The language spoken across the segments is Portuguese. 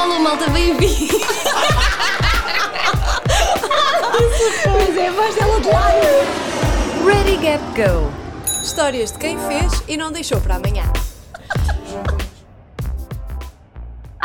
alô, malta, bem-vindo! Pois é, a voz dela de lado. Ready, Gap, Go! Histórias de quem fez e não deixou para amanhã.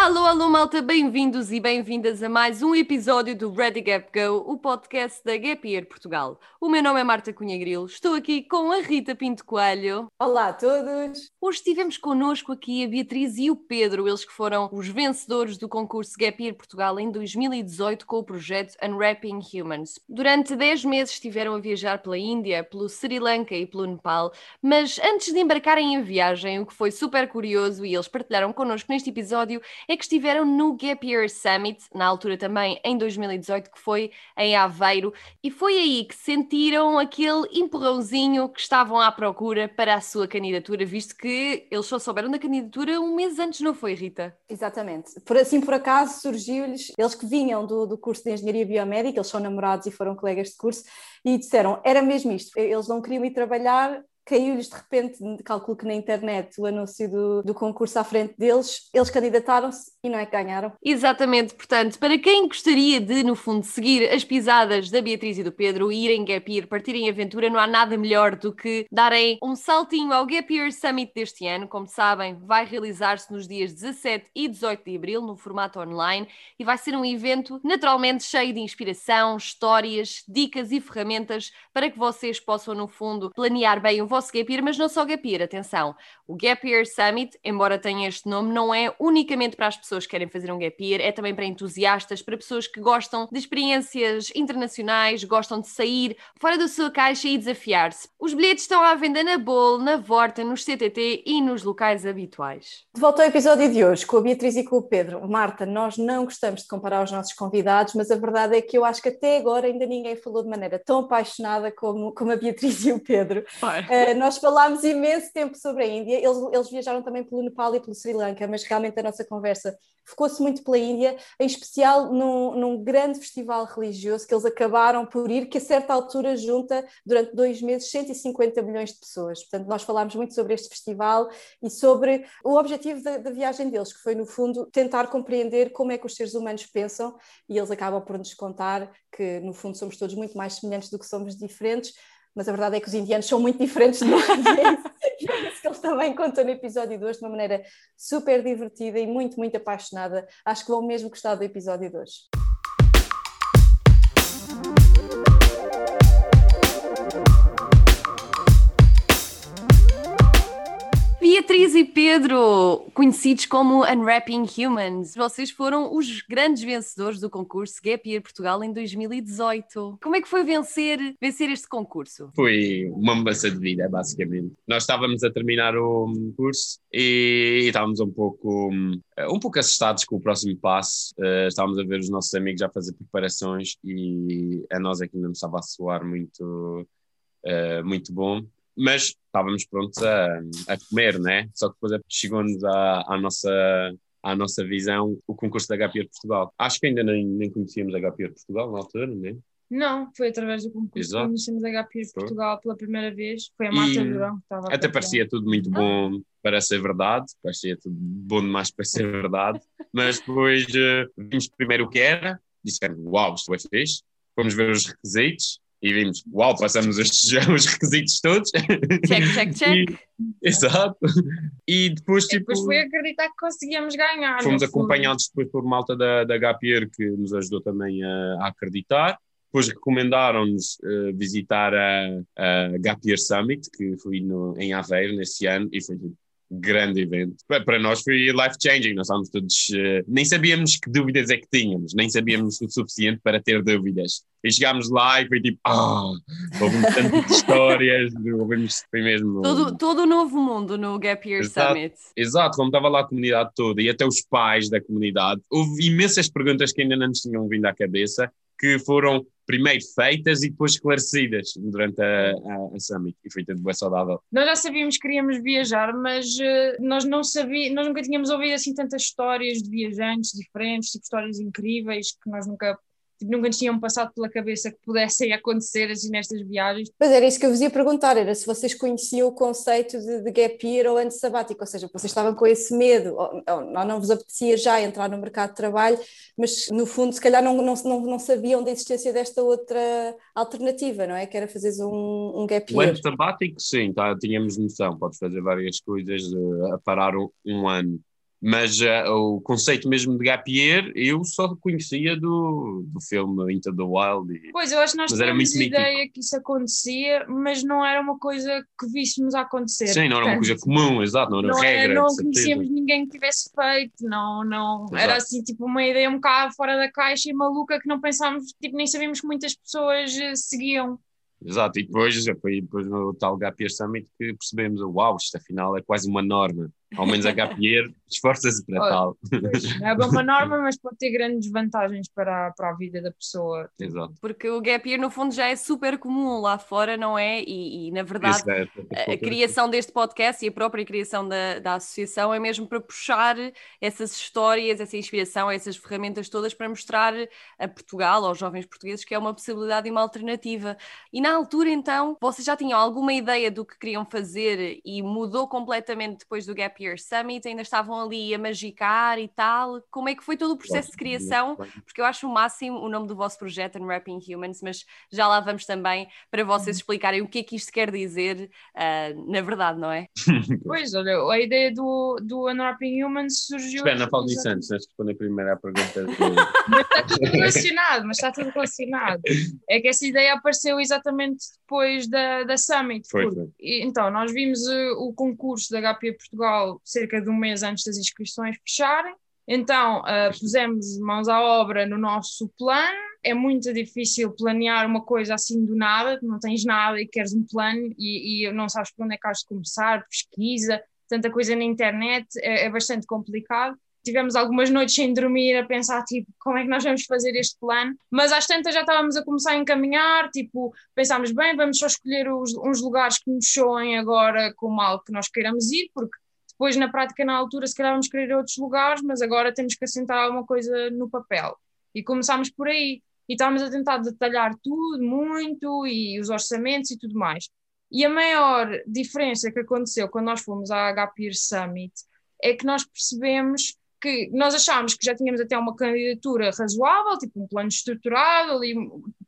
Alô, alô, malta, bem-vindos e bem-vindas a mais um episódio do Ready Gap Go, o podcast da Gap Year Portugal. O meu nome é Marta Cunha Grilo, estou aqui com a Rita Pinto Coelho. Olá a todos. Hoje tivemos connosco aqui a Beatriz e o Pedro, eles que foram os vencedores do concurso Gap Year Portugal em 2018 com o projeto Unwrapping Humans. Durante 10 meses estiveram a viajar pela Índia, pelo Sri Lanka e pelo Nepal, mas antes de embarcarem em viagem, o que foi super curioso e eles partilharam connosco neste episódio é que estiveram no Gap Year Summit, na altura também em 2018, que foi em Aveiro, e foi aí que sentiram aquele empurrãozinho que estavam à procura para a sua candidatura, visto que eles só souberam da candidatura um mês antes, não foi, Rita? Exatamente. Por assim, por acaso, surgiu-lhes, eles que vinham do, do curso de Engenharia Biomédica, eles são namorados e foram colegas de curso, e disseram, era mesmo isto, eles não queriam ir trabalhar caiu-lhes de repente, calculo que na internet, o anúncio do, do concurso à frente deles, eles candidataram-se e não é que ganharam. Exatamente, portanto, para quem gostaria de, no fundo, seguir as pisadas da Beatriz e do Pedro, irem Gap Year, partirem aventura, não há nada melhor do que darem um saltinho ao Gap Year Summit deste ano. Como sabem, vai realizar-se nos dias 17 e 18 de abril, no formato online, e vai ser um evento naturalmente cheio de inspiração, histórias, dicas e ferramentas para que vocês possam, no fundo, planear bem o vosso Gap Year, mas não só Gap Year, atenção. O Gap Year Summit, embora tenha este nome, não é unicamente para as pessoas que querem fazer um Gap Year, é também para entusiastas, para pessoas que gostam de experiências internacionais, gostam de sair fora da sua caixa e desafiar-se. Os bilhetes estão à venda na Bol, na Vorta, nos CTT e nos locais habituais. De volta ao episódio de hoje, com a Beatriz e com o Pedro. Marta, nós não gostamos de comparar os nossos convidados, mas a verdade é que eu acho que até agora ainda ninguém falou de maneira tão apaixonada como, como a Beatriz e o Pedro. Uh, nós falámos imenso tempo sobre a Índia, eles, eles viajaram também pelo Nepal e pelo Sri Lanka, mas realmente a nossa conversa focou-se muito pela Índia, em especial num, num, grande festival religioso que eles acabaram por ir, que a certa altura junta durante dois meses 150 milhões de pessoas. Portanto, nós falámos muito sobre este festival e sobre o objetivo da, da viagem deles, que foi, no fundo, tentar compreender como é que os seres humanos pensam e eles acabam por nos contar que, no fundo, somos todos muito mais semelhantes do que somos diferentes mas a verdade é que os indianos são muito diferentes de nós. e é isso que eles também contam no episódio 2 de uma maneira super divertida e muito, muito apaixonada. Acho que vão mesmo gostar do episódio 2. Beatriz e Pedro, conhecidos como Unwrapping Humans, vocês foram os grandes vencedores do concurso Gap Year Portugal em 2018. Como é que foi vencer, vencer este concurso? Foi uma mudança de vida, basicamente. Nós estávamos a terminar o curso e, e estávamos um pouco, um pouco assustados com o próximo passo. Uh, estávamos a ver os nossos amigos já fazer preparações e a nós que ainda não estava a soar muito, uh, muito bom mas estávamos prontos a, a comer, né? Só que depois chegou-nos à, à, nossa, à nossa visão o concurso da HPR Portugal. Acho que ainda nem, nem conhecíamos a HPR Portugal na altura, né? Não, foi através do concurso Exato. que conhecemos a HPR Portugal pela primeira vez. Foi a Marta Durão que estava Até parecia tudo muito bom para ser verdade, parecia tudo bom demais para ser verdade, mas depois uh, vimos primeiro o que era, disseram, uau, isto é fixe, fomos ver os requisitos, e vimos, uau, passamos os, os requisitos todos. Check, check, check. E, exato. E depois, tipo. depois foi acreditar que conseguíamos ganhar. Fomos acompanhados depois por malta da, da HPR que nos ajudou também a, a acreditar. Depois recomendaram-nos uh, visitar a, a Gapier Summit, que foi no, em Aveiro nesse ano, e foi tipo, grande evento. Para nós foi life changing, nós estávamos todos. Uh, nem sabíamos que dúvidas é que tínhamos, nem sabíamos o suficiente para ter dúvidas. E chegámos lá e foi tipo, ah, oh, ouvimos tantas histórias, ouvimos, foi mesmo. Todo, todo o novo mundo no Gap Year exato, Summit. Exato, como estava lá a comunidade toda e até os pais da comunidade, houve imensas perguntas que ainda não nos tinham vindo à cabeça que foram primeiro feitas e depois esclarecidas durante a, a, a Summit e foi tudo bem saudável. Nós já sabíamos que queríamos viajar, mas uh, nós não sabíamos, nós nunca tínhamos ouvido assim tantas histórias de viajantes diferentes, tipo histórias incríveis que nós nunca tipo, nunca nos tinham passado pela cabeça que pudessem acontecer assim nestas viagens. Mas era isso que eu vos ia perguntar, era se vocês conheciam o conceito de, de gap year ou ano sabático, ou seja, vocês estavam com esse medo, ou, ou, não vos apetecia já entrar no mercado de trabalho, mas no fundo se calhar não, não, não, não sabiam da existência desta outra alternativa, não é? Que era fazer um, um gap year. O ano sabático, sim, tá, tínhamos noção, podes fazer várias coisas uh, a parar um, um ano mas uh, o conceito mesmo de gap year eu só conhecia do, do filme Into the Wild. E, pois, eu acho que nós tínhamos ideia mítico. que isso acontecia, mas não era uma coisa que víssemos acontecer. Sim, não era uma coisa comum, exato, não era não regra. Era, não conhecíamos ninguém que tivesse feito, não, não. Era assim, tipo, uma ideia um bocado fora da caixa e maluca que não pensávamos, tipo, nem sabíamos que muitas pessoas eh, seguiam. Exato, e depois foi depois no tal Gap Year Summit que percebemos, uau, isto afinal é quase uma norma ao menos a Gapier esforça-se para tal. é uma norma, mas pode ter grandes vantagens para, para a vida da pessoa. Exato. Porque o gap year, no fundo, já é super comum lá fora, não é? E, e na verdade, é, a criação deste podcast e a própria criação da, da associação é mesmo para puxar essas histórias, essa inspiração, essas ferramentas todas para mostrar a Portugal, aos jovens portugueses, que é uma possibilidade e uma alternativa. E na altura, então, vocês já tinham alguma ideia do que queriam fazer e mudou completamente depois do gap year Summit, ainda estavam ali a magicar e tal. Como é que foi todo o processo de criação? Porque eu acho o máximo o nome do vosso projeto, Unwrapping Humans, mas já lá vamos também para vocês uhum. explicarem o que é que isto quer dizer uh, na verdade, não é? pois, olha, a ideia do, do Unwrapping Humans surgiu. Espera, não falo disso antes, deixa responder primeiro à pergunta. mas está tudo relacionado, mas está tudo relacionado. É que essa ideia apareceu exatamente depois da, da Summit. Foi, foi. Então, nós vimos uh, o concurso da HP Portugal cerca de um mês antes das inscrições fecharem. Então, uh, pusemos mãos à obra no nosso plano. É muito difícil planear uma coisa assim do nada, não tens nada e queres um plano e, e não sabes por onde é que has de começar, pesquisa, tanta coisa na internet, é, é bastante complicado tivemos algumas noites sem dormir a pensar, tipo, como é que nós vamos fazer este plano, mas às tantas já estávamos a começar a encaminhar, tipo, pensámos, bem, vamos só escolher os, uns lugares que nos soem agora como algo que nós queiramos ir, porque depois na prática, na altura, se calhar vamos querer ir a outros lugares, mas agora temos que assentar alguma coisa no papel. E começámos por aí. E estávamos a tentar detalhar tudo, muito, e os orçamentos e tudo mais. E a maior diferença que aconteceu quando nós fomos à HPIR Summit é que nós percebemos que nós achámos que já tínhamos até uma candidatura razoável, tipo um plano estruturado, ali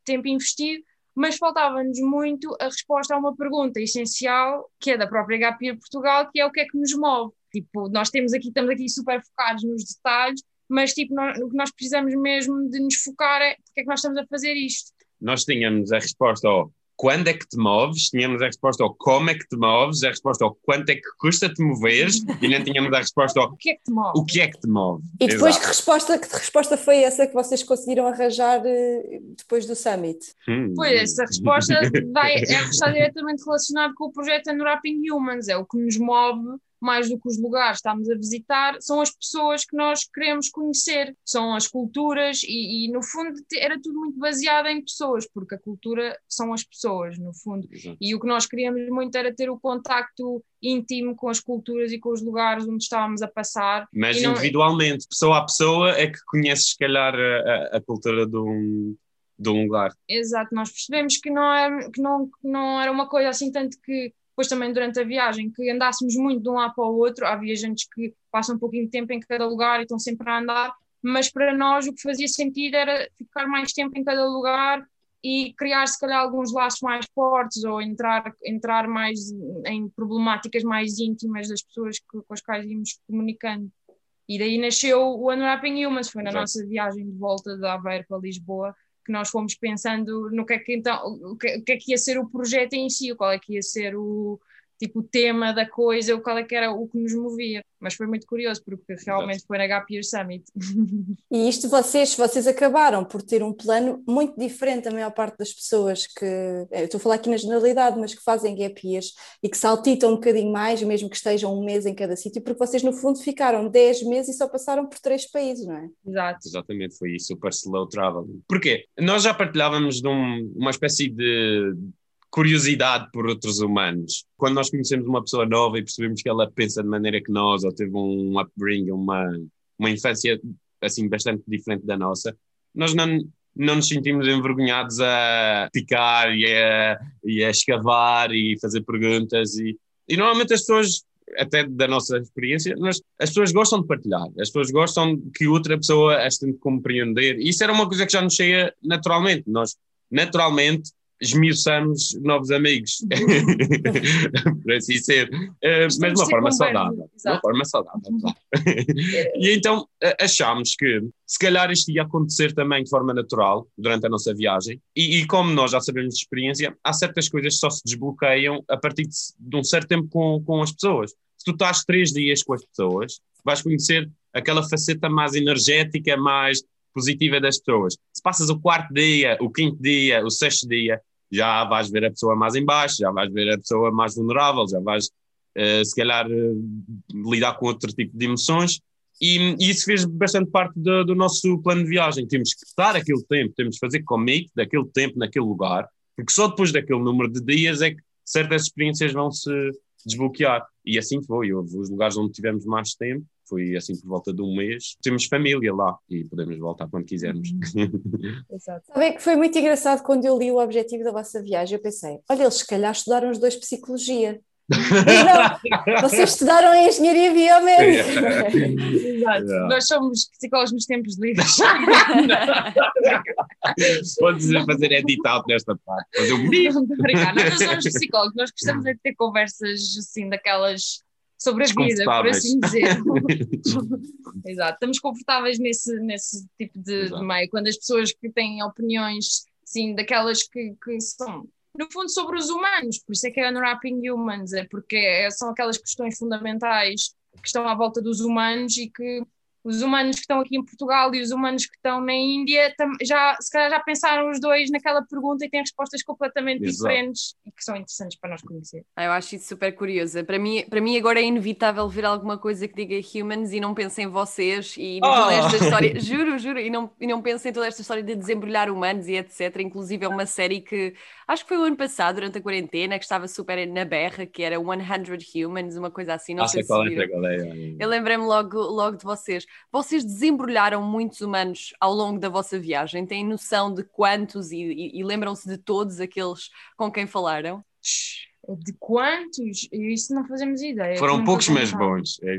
tempo investido, mas faltava-nos muito a resposta a uma pergunta essencial, que é da própria HPIR Portugal, que é o que é que nos move. Tipo, nós temos aqui, estamos aqui super focados nos detalhes, mas tipo, nós, o que nós precisamos mesmo de nos focar é porque é que nós estamos a fazer isto. Nós tínhamos a resposta ao quando é que te moves, tínhamos a resposta ao como é que te moves, a resposta ao quanto é que custa te moveres e nem tínhamos a resposta ao o que é que te move. O que é que te move. E depois que resposta, que resposta foi essa que vocês conseguiram arranjar eh, depois do Summit? Hum. Pois, essa resposta vai, é, está diretamente relacionada com o projeto Unwrapping Humans, é o que nos move mais do que os lugares que estamos a visitar, são as pessoas que nós queremos conhecer, são as culturas e, e, no fundo era tudo muito baseado em pessoas, porque a cultura são as pessoas, no fundo. Exato. E o que nós queríamos muito era ter o contacto íntimo com as culturas e com os lugares onde estávamos a passar. Mas não... individualmente, pessoa a pessoa, é que conheces, se calhar, a, a cultura de um, de um lugar. Exato, nós percebemos que não, é, que, não, que não era uma coisa assim tanto que depois também durante a viagem, que andássemos muito de um lado para o outro, há viajantes que passam um pouquinho de tempo em cada lugar e estão sempre a andar, mas para nós o que fazia sentido era ficar mais tempo em cada lugar e criar se calhar alguns laços mais fortes ou entrar, entrar mais em problemáticas mais íntimas das pessoas que, com as quais íamos comunicando. E daí nasceu o Unwrapping Humans, foi na Exato. nossa viagem de volta de Aveiro para Lisboa, que nós fomos pensando no que é que então, o que, o que é que ia ser o projeto em si, qual é que ia ser o, tipo o tema da coisa, o qual é que era o que nos movia. Mas foi muito curioso, porque realmente foi na Gap Year Summit. E isto vocês, vocês acabaram por ter um plano muito diferente da maior parte das pessoas que, eu estou a falar aqui na generalidade, mas que fazem Gap Years e que saltitam um bocadinho mais, mesmo que estejam um mês em cada sítio, porque vocês no fundo ficaram 10 meses e só passaram por três países, não é? Exato. Exatamente, foi super slow travel. Porquê? Nós já partilhávamos de um, uma espécie de curiosidade por outros humanos. Quando nós conhecemos uma pessoa nova e percebemos que ela pensa de maneira que nós, ou teve um upbringing, uma, uma infância assim bastante diferente da nossa, nós não, não nos sentimos envergonhados a picar e a, e a escavar e fazer perguntas. E, e normalmente as pessoas, até da nossa experiência, nós, as pessoas gostam de partilhar, as pessoas gostam que outra pessoa as tente compreender. E isso era uma coisa que já nos cheia naturalmente. Nós, naturalmente, esmiuçamos novos amigos, por assim ser, uh, mas de uma forma saudável. De uma forma saudável, claro. e então achámos que se calhar isto ia acontecer também de forma natural durante a nossa viagem, e, e, como nós já sabemos de experiência, há certas coisas que só se desbloqueiam a partir de, de um certo tempo com, com as pessoas. Se tu estás três dias com as pessoas, vais conhecer aquela faceta mais energética, mais positiva das pessoas. Se passas o quarto dia, o quinto dia, o sexto dia, já vais ver a pessoa mais em baixo, já vais ver a pessoa mais vulnerável, já vais, uh, se calhar, uh, lidar com outro tipo de emoções. E, e isso fez bastante parte do, do, nosso plano de viagem. Temos que estar aquele tempo, temos que fazer commit daquele tempo, naquele lugar, porque só depois daquele número de dias é que certas experiências vão se desbloquear. E assim foi. Houve os lugares onde tivemos mais tempo foi assim por volta de um mês. Temos família lá e podemos voltar quando quisermos. Uhum. Exato. Sabem que foi muito engraçado quando eu li o objetivo da vossa viagem. Eu pensei, olha, eles se calhar estudaram os dois psicologia. não, vocês estudaram em engenharia biomédica. Exato. Yeah. Nós somos psicólogos nos tempos livres. Podes fazer edital nesta parte. Fazer um Nós não somos psicólogos, nós gostamos de ter conversas assim, daquelas sobre a vida, por assim dizer. Exato, estamos confortáveis nesse, nesse tipo de, de, meio, quando as pessoas que têm opiniões, sim, daquelas que, que são, no fundo, sobre os humanos, por isso é que é Unwrapping Humans, é porque é, são aquelas questões fundamentais que estão à volta dos humanos e que os humanos que estão aqui em Portugal e os humanos que estão na Índia já, se calhar já pensaram os dois naquela pergunta e têm respostas completamente Exato. diferentes e que são interessantes para nós conhecer. Ah, eu acho isso super curioso. Para mim, para mim agora é inevitável ver alguma coisa que diga humans e não pense em vocês e oh. toda esta história, juro, juro, e não, e não pense em toda esta história de desembrulhar humanos e etc. Inclusive é uma série que acho que foi o ano passado, durante a quarentena, que estava super na berra, que era 100 Humans, uma coisa assim, não ah, sei se qual é, é, Eu lembrei-me logo, logo de vocês. Vocês desembrulharam muitos humanos ao longo da vossa viagem? Têm noção de quantos e, e, e lembram-se de todos aqueles com quem falaram? De quantos? Isso não fazemos ideia. Foram poucos, mas bons. É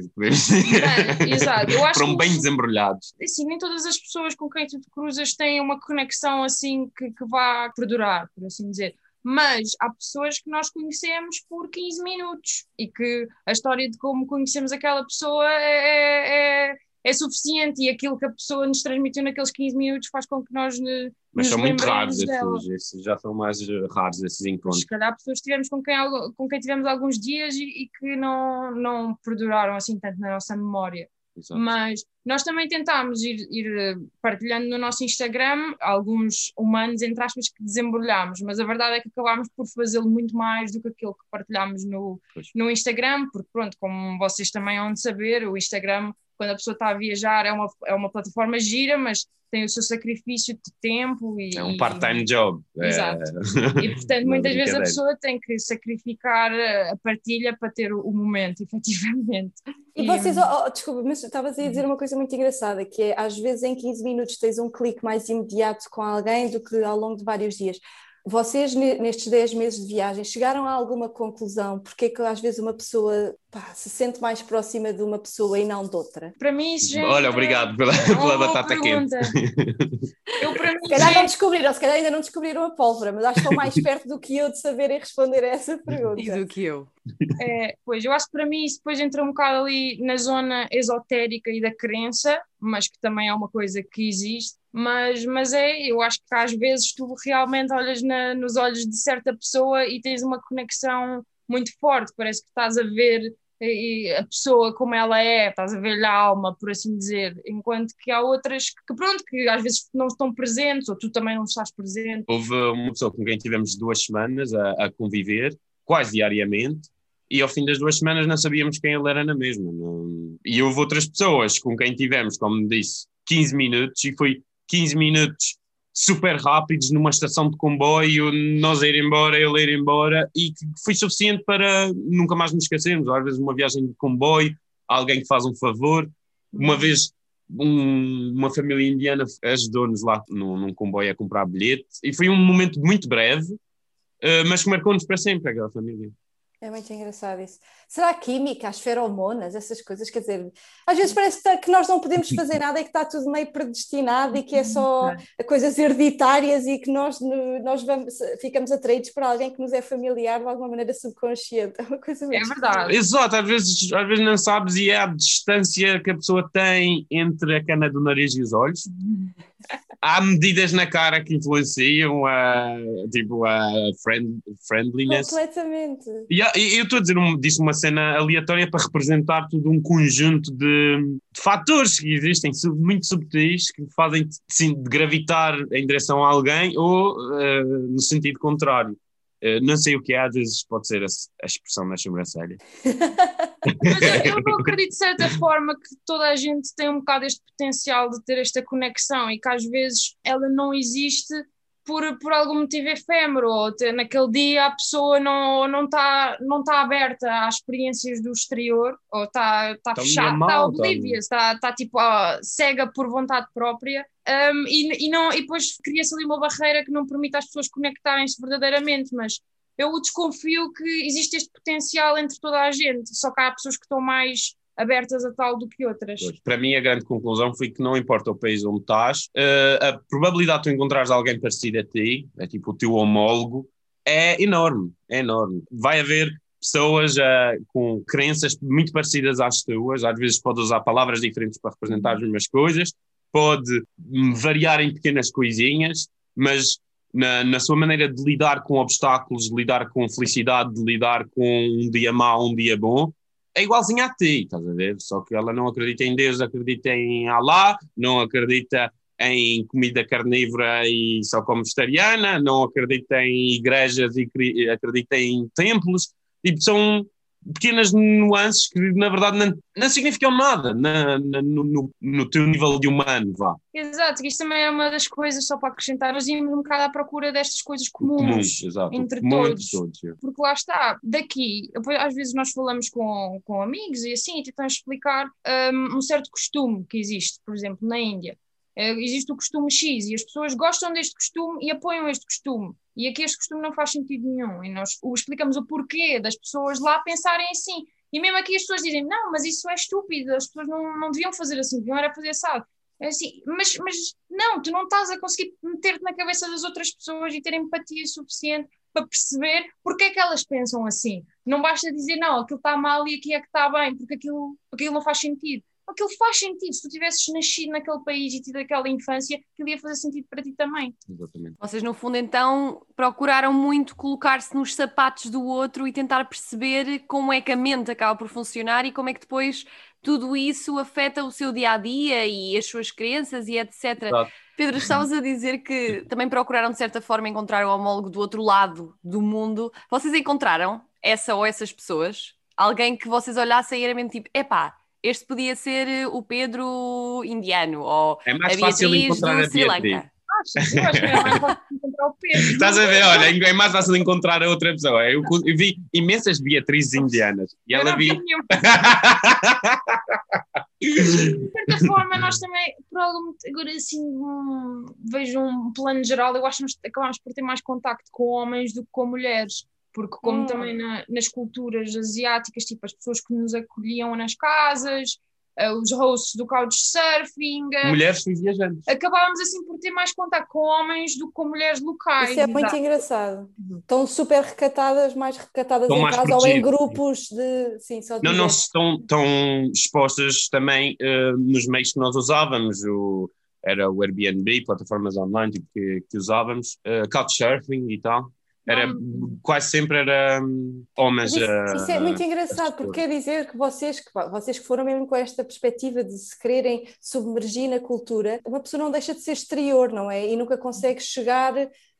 exato. Eu acho Foram bem desembrulhados. Assim, nem todas as pessoas com quem tu te cruzas têm uma conexão assim que, que vá perdurar, por assim dizer mas há pessoas que nós conhecemos por 15 minutos e que a história de como conhecemos aquela pessoa é, é, é suficiente e aquilo que a pessoa nos transmitiu naqueles 15 minutos faz com que nós ne, Mas são muito raros esses, esses, já são mais raros esses encontros. Se calhar pessoas tivemos com quem, com quem tivemos alguns dias e, e que não, não perduraram assim tanto na nossa memória. Exato. Mas nós também tentámos ir, ir, eh, partilhando no nosso Instagram alguns humanos, entre aspas, que desembrulhámos, mas a verdade é que acabámos por fazê-lo muito mais do que aquilo que partilhámos no, no Instagram, porque pronto, como vocês também hão de saber, o Instagram quando a pessoa está a viajar é uma, é uma plataforma gira, mas tem o seu sacrifício de tempo e... É um part-time job. É. Exato. É... E portanto muitas vezes a pessoa tem que sacrificar a partilha para ter o, momento, efetivamente. E, e vocês, oh, oh, desculpa, mas estavas a dizer uma coisa muito engraçada, que é às vezes em 15 minutos tens um clique mais imediato com alguém do que ao longo de vários dias. Vocês, nestes 10 meses de viagem, chegaram a alguma conclusão? Porque é que às vezes uma pessoa pá, se sente mais próxima de uma pessoa e não de outra? Para mim, isso já. Olha, obrigado pela, pela batata pergunta. quente. Eu, para mim, se calhar não descobriram, se calhar ainda não descobriram a pólvora, mas acho que estão mais perto do que eu de saberem responder a essa pergunta. E do que eu. É, pois, eu acho que para mim isso depois entra um bocado ali na zona esotérica e da crença, mas que também é uma coisa que existe. Mas, mas é, eu acho que às vezes tu realmente olhas na, nos olhos de certa pessoa e tens uma conexão muito forte, parece que estás a ver a pessoa como ela é, estás a ver-lhe a alma, por assim dizer, enquanto que há outras que, pronto, que às vezes não estão presentes, ou tu também não estás presente. Houve uma pessoa com quem tivemos duas semanas a, a conviver, quase diariamente, e ao fim das duas semanas não sabíamos quem ele era na mesma. E houve outras pessoas com quem tivemos, como disse, 15 minutos, e foi 15 minutos super rápidos numa estação de comboio, nós a ir embora, ele a ir embora, e foi suficiente para nunca mais nos esquecermos. Às vezes, uma viagem de comboio, alguém que faz um favor. Uma vez um, uma família indiana ajudou-nos lá num, num, comboio a comprar bilhete e foi um momento muito breve, uh, mas que marcou-nos para sempre aquela família. É muito engraçado isso. Será química, as feromonas, essas coisas? Quer dizer, às vezes parece que nós não podemos fazer nada e que está tudo meio predestinado e que é só coisas hereditárias e que nós, nós vamos, ficamos atraídos para alguém que nos é familiar de alguma maneira subconsciente. É uma coisa É verdade. Exato, às vezes, às vezes não sabes e é a distância que a pessoa tem entre a cana do nariz e os olhos. há medidas na cara que influenciam a, tipo, a friend, friendliness. Completamente. E, e eu estou a dizer, um, disse uma cena aleatória para representar todo um conjunto de, de fatores que existem, muito subtis, que fazem sim, gravitar em direção a alguém ou uh, no sentido contrário. Uh, não sei o que é, às vezes pode ser a, a expressão na sobrancelha. Mas eu, eu acredito de certa forma que toda a gente tem um bocado este potencial de ter esta conexão e que às vezes ela não existe por, por algum motivo efêmero, ou ter, naquele dia a pessoa não está não tá, não tá aberta às experiências do exterior, ou está tá, tá fechada, está oblivious, está tá, tipo cega por vontade própria, um, e, e, não, e depois cria-se ali uma barreira que não permite às pessoas conectarem-se verdadeiramente, mas eu desconfio que existe este potencial entre toda a gente, só que há pessoas que estão mais abertas a tal do que outras. Para mim, a grande conclusão foi que não importa o país onde estás, uh, a probabilidade de tu encontrares alguém parecido a ti, é tipo o teu homólogo, é enorme, é enorme. Vai haver pessoas uh, com crenças muito parecidas às tuas, às vezes pode usar palavras diferentes para representar as mesmas coisas, pode variar em pequenas coisinhas, mas na, na, sua maneira de lidar com obstáculos, de lidar com felicidade, de lidar com um dia mau, um dia bom, é igualzinha a ti, estás a ver? Só que ela não acredita em Deus, acredita em Allah, não acredita em comida carnívora e só como vegetariana, não acredita em igrejas e acredita em templos. Tipo, são pequenas nuances que na verdade não, não significam nada na, na, no, no, teu nível de humano, vá. Exato, isto também é uma das coisas, só para acrescentar, nós íamos um bocado à procura destas coisas comuns, exato, entre todos, todos é. porque lá está, daqui, às vezes nós falamos com, com amigos e assim, e tentamos explicar um, um certo costume que existe, por exemplo, na Índia, uh, existe o costume X e as pessoas gostam deste costume e apoiam este costume. E aqui este costume não faz sentido nenhum. E nós explicamos o porquê das pessoas lá pensarem assim. E mesmo aqui as pessoas dizem: não, mas isso é estúpido, as pessoas não, não deviam fazer assim, deviam era fazer assado. É assim, mas, mas não, tu não estás a conseguir meter-te na cabeça das outras pessoas e ter empatia suficiente para perceber porque é que elas pensam assim. Não basta dizer, não, aquilo está mal e aqui é que está bem, porque aquilo, aquilo não faz sentido aquilo faz sentido. Se tu tivesses nascido naquele país e tido aquela infância, aquilo ia fazer sentido para ti também. Exatamente. Vocês, no fundo, então, procuraram muito colocar-se nos sapatos do outro e tentar perceber como é que a mente acaba por funcionar e como é que depois tudo isso afeta o seu dia a dia e as suas crenças e etc. Exato. Pedro, estavas a dizer que também procuraram, de certa forma, encontrar o homólogo do outro lado do mundo. Vocês encontraram essa ou essas pessoas? Alguém que vocês olhassem e era mesmo tipo, epá, este podia ser eh, o Pedro indiano ou é mais a fácil encontrar a Sri Lanka. Estás a ver? Olha, é mais fácil encontrar a outra pessoa. Eu, eu vi imensas Beatrizes indianas e ela vi. de certa forma, nós também, por algum, agora assim, um, vejo um plano geral, eu acho que nós acabamos por ter mais contacto com homens do que com mulheres porque como hum. também na, nas culturas asiáticas, tipo as pessoas que nos acolhiam nas casas, uh, os hosts do couchsurfing, uh, mulheres e viajantes. Acabávamos assim por ter mais contato com homens do que com mulheres locais. Isso é muito engraçado. Estão super recatadas, mais recatadas estão em casa ou em grupos de. Sim, só de não, não estão tão expostas também uh, nos meios que nós usávamos. O, era o Airbnb, plataformas online tipo, que, que usávamos, uh, couchsurfing e tal era quase sempre era hum, homens. Isso, isso, é muito engraçado, porque quer dizer que vocês, que vocês que foram mesmo com esta perspectiva de se quererem submergir na cultura, uma pessoa não deixa de ser exterior, não é? E nunca consegue chegar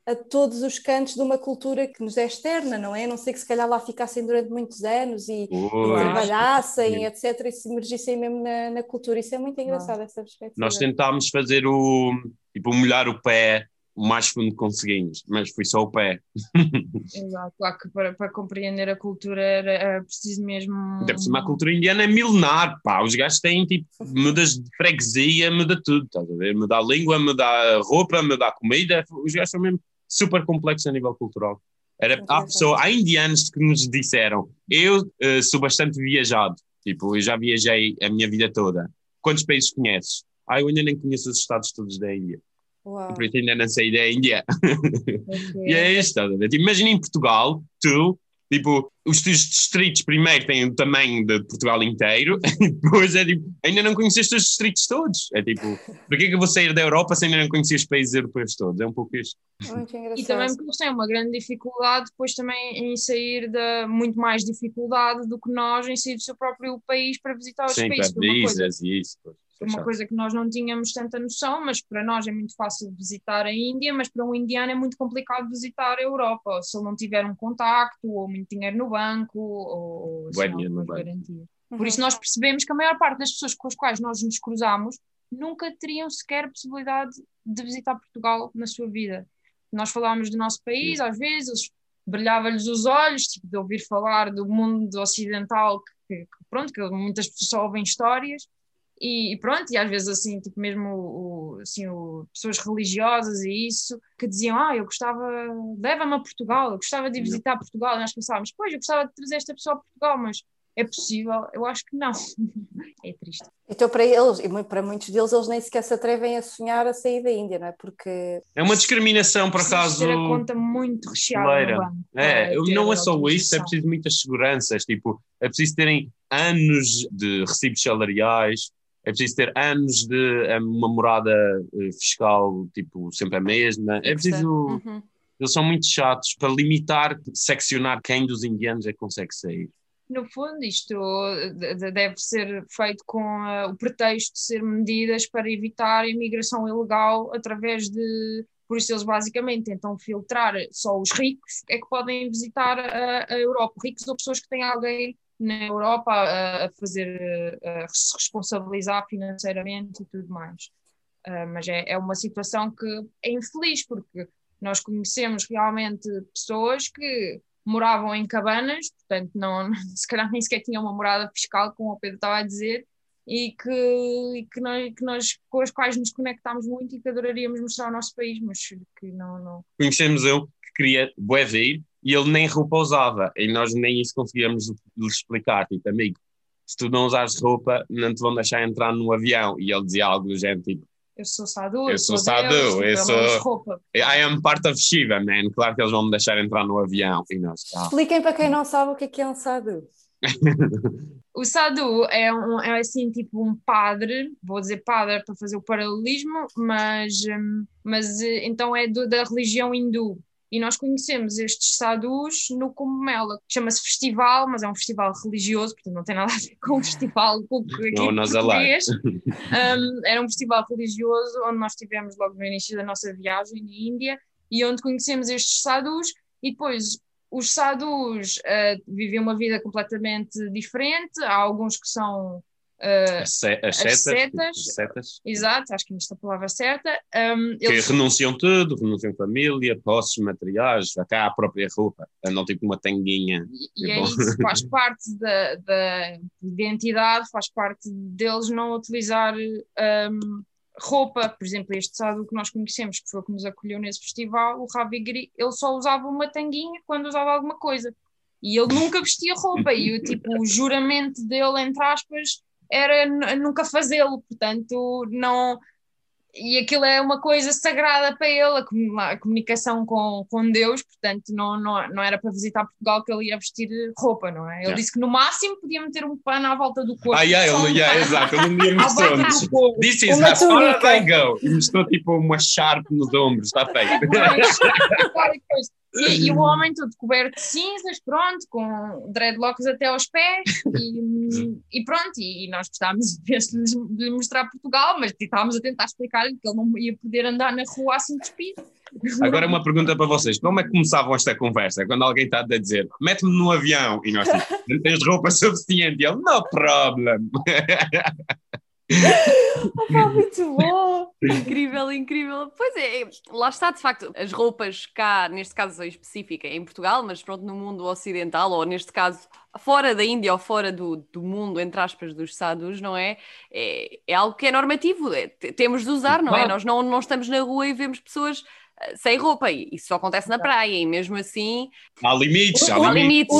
a todos os cantos de uma cultura que nos é externa, não é? A não sei que se calhar lá ficassem durante muitos anos e, e trabalhassem, etc., e se emergissem mesmo na, na cultura. Isso é muito engraçado, essa perspectiva. Nós tentámos fazer o, tipo, molhar o pé o mais fundo conseguimos, mas foi só o pé. Exato, claro que para, para compreender a cultura era, era preciso mesmo. Até por cima a cultura indiana é milenar, pá. Os gajos têm tipo, mudas de freguesia, muda tudo, estás a ver? Muda a língua, muda a roupa, muda a comida. Os gajos são mesmo super complexos a nível cultural. Era, há, pessoa, há indianos que nos disseram: Eu uh, sou bastante viajado, tipo, eu já viajei a minha vida toda. Quantos países conheces? Ah, eu ainda nem conheço os estados todos da Índia. Uau. Por isso ainda não saí da Índia. Okay. e é isto, tipo, imagina em Portugal, tu, tipo, os teus distritos primeiro têm o tamanho de Portugal inteiro, e depois é tipo, ainda não conheceste os distritos todos. É tipo, por que é que eu vou sair da Europa se ainda não conheci os países europeus todos? É um pouco isto. e também porque eles têm uma grande dificuldade depois também em sair da muito mais dificuldade do que nós em sair do seu próprio país para visitar os Sim, países. Sim, para visas e isso. Pois uma coisa que nós não tínhamos tanta noção, mas para nós é muito fácil visitar a Índia, mas para um indiano é muito complicado visitar a Europa, se ele não tiver um contacto, ou muito dinheiro no banco, ou, assim, no garantia. Por isso nós percebemos que a maior parte das pessoas com as quais nós nos cruzamos nunca teriam sequer a possibilidade de visitar Portugal na sua vida. Nós falámos do nosso país, às vezes, brilhava-lhes os olhos, tipo, de ouvir falar do mundo ocidental, que, que pronto, que muitas pessoas só ouvem histórias, e, e, pronto, e às vezes assim, tipo mesmo o, assim, o, pessoas religiosas e isso, que diziam, ah, eu gostava, leva-me a Portugal, eu gostava de visitar Portugal, e nós pensávamos, pois, eu gostava de trazer esta pessoa a Portugal, mas é possível? Eu acho que não. é triste. Então, para eles, e para muitos deles, eles nem sequer se atrevem a sonhar a sair da Índia, não é? Porque. É uma discriminação, por acaso. ter a conta muito recheada. É, não é só isso, é preciso muitas seguranças. Tipo, é preciso terem anos de recibos salariais, é preciso ter anos de é uma morada eh, fiscal, tipo, sempre a mesma. É preciso. Uhum. Eles são muito chatos para limitar, seccionar quem dos indianos é que consegue sair. No fundo, isto deve ser feito com o pretexto de ser medidas para evitar a imigração ilegal através de. Por isso, eles basicamente tentam filtrar só os ricos é que podem visitar a, a Europa. Ricos ou pessoas que têm alguém na Europa a, fazer, a se responsabilizar financeiramente e tudo mais. Uh, mas é, é uma situação que é infeliz, porque nós conhecemos realmente pessoas que moravam em cabanas, portanto, não, se calhar nem sequer tinham uma morada fiscal, como o Pedro estava a dizer, e que, e que, nós, que nós com as quais nos conectámos muito e que adoraríamos mostrar o nosso país, mas que não. não... Conhecemos eu que queria bué vir e ele nem roupa usava, e nós nem isso conseguíamos lhe explicar, tipo, amigo, se tu não usares roupa, não te vão deixar entrar no avião, e ele dizia algo do género, tipo, eu sou Sadu, eu sou Sadu, eu sou. I am part of Shiva, man. Claro que eles vão me deixar entrar no avião. E nós, ah. Expliquem para quem não sabe o que é, que é um Sadu. o Sadu é, um, é assim tipo um padre, vou dizer padre para fazer o paralelismo, mas, hum, mas eh, então é do, da religião hindu. E nós conhecemos estes sadhus no Cumela, chama-se festival, mas é um festival religioso, portanto não tem nada a ver com o festival aqui não, nós português. Um, era um festival religioso onde nós estivemos logo no início da nossa viagem na Índia e onde conhecemos estes sadhus. E depois os sadhus uh, vivem uma vida completamente diferente, há alguns que são Uh, as, setas, as setas, setas, Exato, acho que esta palavra certa. Um, que eles... renunciam tudo, renunciam família, posses, materiais, até à própria roupa, andam tipo uma tanguinha. E, e é isso, faz parte da, da, identidade, faz parte deles não utilizar um, roupa. Por exemplo, este sábado que nós conhecemos, que foi o que nos acolheu nesse festival, o Ravi Giri, ele só usava uma tanguinha quando usava alguma coisa. E ele nunca vestia roupa, e o tipo, o juramento dele, entre aspas, era nunca fazê-lo, portanto, não. E aquilo é uma coisa sagrada para ele, a comunicação com, com Deus, portanto, não, não, não era para visitar Portugal que ele ia vestir roupa, não é? Ele yeah. disse que no máximo podia meter um pano à volta do corpo. Ah, yeah, ele, um yeah, exato, ele dia mostrou This is as far as I go. E mostrou tipo uma sharp nos ombros, está feito. E, e, o homem todo coberto de cinzas, pronto, com dreadlocks até aos pés, e, e pronto, e, e nós gostávamos de lhe mostrar Portugal, mas estávamos a tentar explicar-lhe que ele não ia poder andar na rua assim despido. Agora uma pergunta para vocês, como é que começavam esta conversa? Quando alguém está a dizer, mete-me no avião, e nós não tens roupa suficiente, e ele, no problem. Opa, muito bom! incrível, incrível. Pois é, lá está, de facto, as roupas cá, neste caso específica, em Portugal, mas pronto, no mundo ocidental, ou neste caso fora da Índia ou fora do, do mundo, entre aspas, dos sadhus, não é? É, é algo que é normativo, é, temos de usar, não é? Nós não, não estamos na rua e vemos pessoas sem roupa, e isso só acontece na praia, e mesmo assim. Há limites, há o, limites.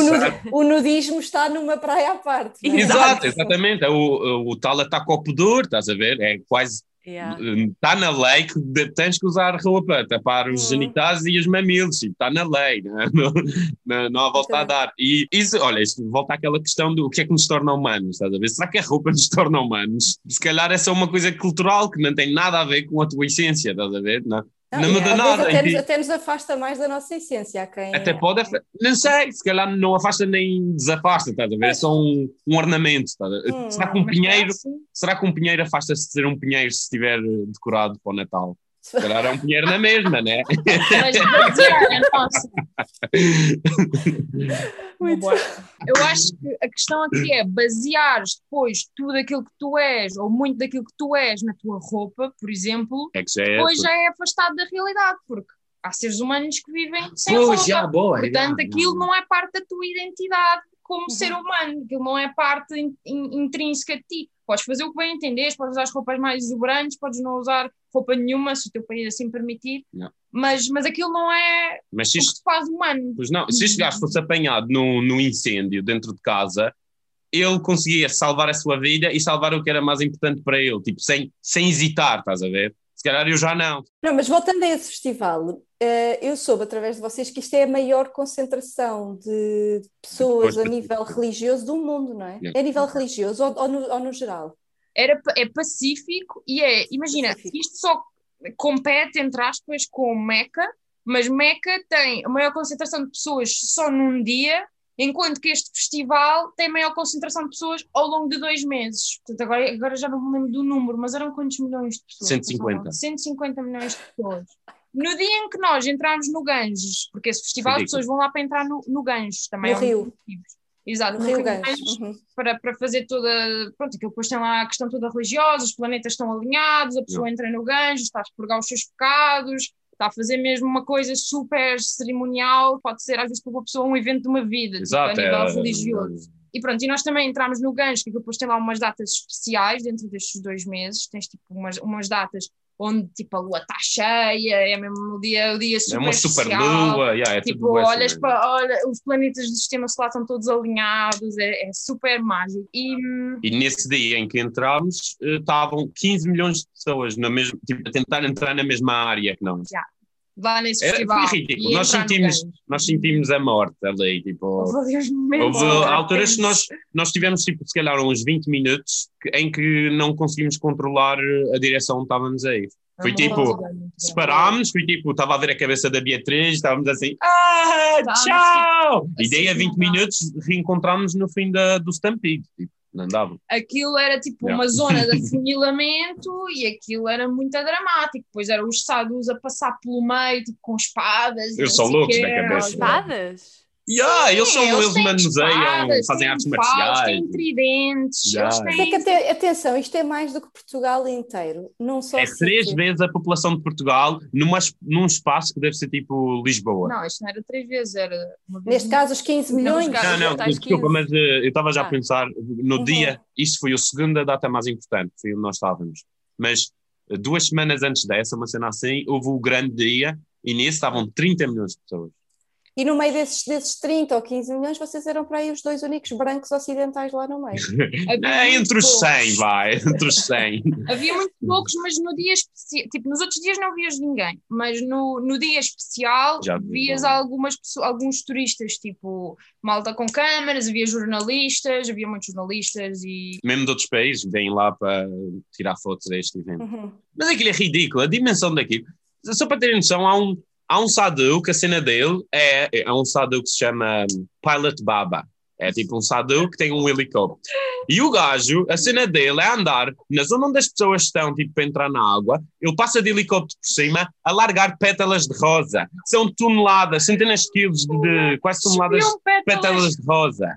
O, o, nudismo está numa praia à parte. É? Exato, exatamente. É o, o tal ataque ao pudor, estás a ver? É quase. Yeah. Está na lei que tens que usar roupa, tapar os uhum. genitais e os mamilos, está na lei, não, é? não, não há volta a dar. E isso, olha, isso volta àquela questão do o que é que nos torna humanos, estás a ver? Será que a roupa nos torna humanos? Se calhar é só uma coisa cultural que não tem nada a ver com a tua essência, estás a ver? Não? Não, não muda nada. Até nos, até nos afasta mais da nossa essência. Quem... Até pode, não sei, se calhar não afasta nem desafasta, estás a ver? É só um, um ornamento. Estás a ver? Hum, será que um pinheiro, será que um pinheiro afasta-se de ser um pinheiro se estiver decorado para o Natal? Se calhar é um pinheiro na mesma, né? Mas nossa. Muito Eu acho que a questão aqui é basear depois tudo aquilo que tu és, ou muito daquilo que tu és na tua roupa, por exemplo, é que já é, depois já é afastado da realidade, porque há seres humanos que vivem sem pois, roupa. Já, boa, Portanto, já, aquilo não. não é parte da tua identidade como uhum. ser humano, aquilo não é parte in, in, intrínseca de ti. Podes fazer o que bem entenderes, podes usar as roupas mais exuberantes, podes não usar roupa nenhuma, se o teu país assim permitir, mas, mas aquilo não é mas se o que te faz humano. Pois não, se este gajo fosse apanhado no, no incêndio dentro de casa, ele conseguia salvar a sua vida e salvar o que era mais importante para ele, tipo, sem, sem hesitar, estás a ver? Se calhar eu já não. Não, mas voltando a esse festival, eh, eu soube através de vocês que isto é a maior concentração de pessoas a nível religioso do mundo, não é? É a nível religioso ou, ou, no, ou no geral? Era, é pacífico e é, imagina, pacífico. isto só compete, entre aspas, com Meca, mas Meca tem a maior concentração de pessoas só num dia enquanto que este festival tem maior concentração de pessoas ao longo de dois meses. Portanto, agora, agora já não me lembro do número, mas eram quantos milhões de pessoas? 150. 150 milhões de pessoas. No dia em que nós entramos no Ganges, porque esse festival as pessoas vão lá para entrar no, no Ganges também. No é Rio. Exato, no, Rio, Rio Ganges, uhum. para, para fazer toda. Pronto, aquilo depois tem lá a questão toda religiosa, os planetas estão alinhados, a pessoa entra no Ganges, está a expurgar os seus pecados, está a fazer mesmo uma coisa super cerimonial, pode ser às vezes para uma pessoa um evento de uma vida, Exato, tipo, a nível é, religioso. É, e pronto, e nós também entramos no gancho, que depois tem lá umas datas especiais dentro destes dois meses, tens tipo umas, umas datas onde tipo a lua está cheia, é mesmo o dia, o dia super É uma super lua, yeah, é tipo, olhas para, olha, os planetas do sistema solar estão todos alinhados, é, é super mágico. E, e nesse dia em que entramos, eh, estavam 15 milhões de pessoas na mesma, tipo, a tentar entrar na mesma área que nós. Yeah lá nesse Era, festival. Foi ridículo. Nós sentimos, nós sentimos a morte ali. Tipo, houve, houve alturas que nós, nós tivemos, tipo, se calhar, uns 20 minutos em que não conseguimos controlar a direção onde estávamos a ir. Foi tipo, separámos, foi tipo, estava a ver a cabeça da Beatriz, estávamos assim, ah, tchau! E daí a 20 minutos reencontramos no fim da, do Stampede. Tipo não dava. Aquilo era tipo yeah. uma zona de afunilamento e aquilo era muito dramático. Depois eram os sadus a passar pelo meio, tipo com espadas. Eles são loucos da cabeça. Espadas? Yeah, eles são, eles, eles manuseiam, fazem artes marciais. Têm tridentes. Yeah. Têm... É que, atenção, isto é mais do que Portugal inteiro. Não só é três vezes a população de Portugal numa, num espaço que deve ser tipo Lisboa. Não, isto não era três vezes, era. Neste caso, os 15 milhões. Não, não, não desculpa, mas uh, eu estava já ah. a pensar, no uhum. dia, isto foi a segunda data mais importante, foi onde nós estávamos. Mas uh, duas semanas antes dessa, uma cena assim, houve o grande dia e nesse estavam 30 milhões de pessoas. E no meio desses, desses 30 ou 15 milhões, vocês eram para aí os dois únicos brancos ocidentais lá no meio. é, entre os 100, vai, entre os 100. Havia muito poucos, mas no dia especial, tipo, nos outros dias não vias ninguém, mas no, no dia especial Já vias algumas pessoas, alguns turistas, tipo, malta com câmaras, havia jornalistas, havia muitos jornalistas e... Mesmo de outros países vêm lá para tirar fotos deste evento. Uhum. Mas aquilo é ridículo, a dimensão daquilo. Só para terem noção, há um, Há um sadhu que a cena dele é, é um sadhu que se chama Pilot Baba. É tipo um sadhu que tem um helicóptero. E o gajo, a cena dele é andar na zona onde as pessoas estão, tipo, para entrar na água. Ele passa de helicóptero por cima a largar pétalas de rosa. São toneladas, centenas de quilos de, de quase toneladas de pétalas de rosa.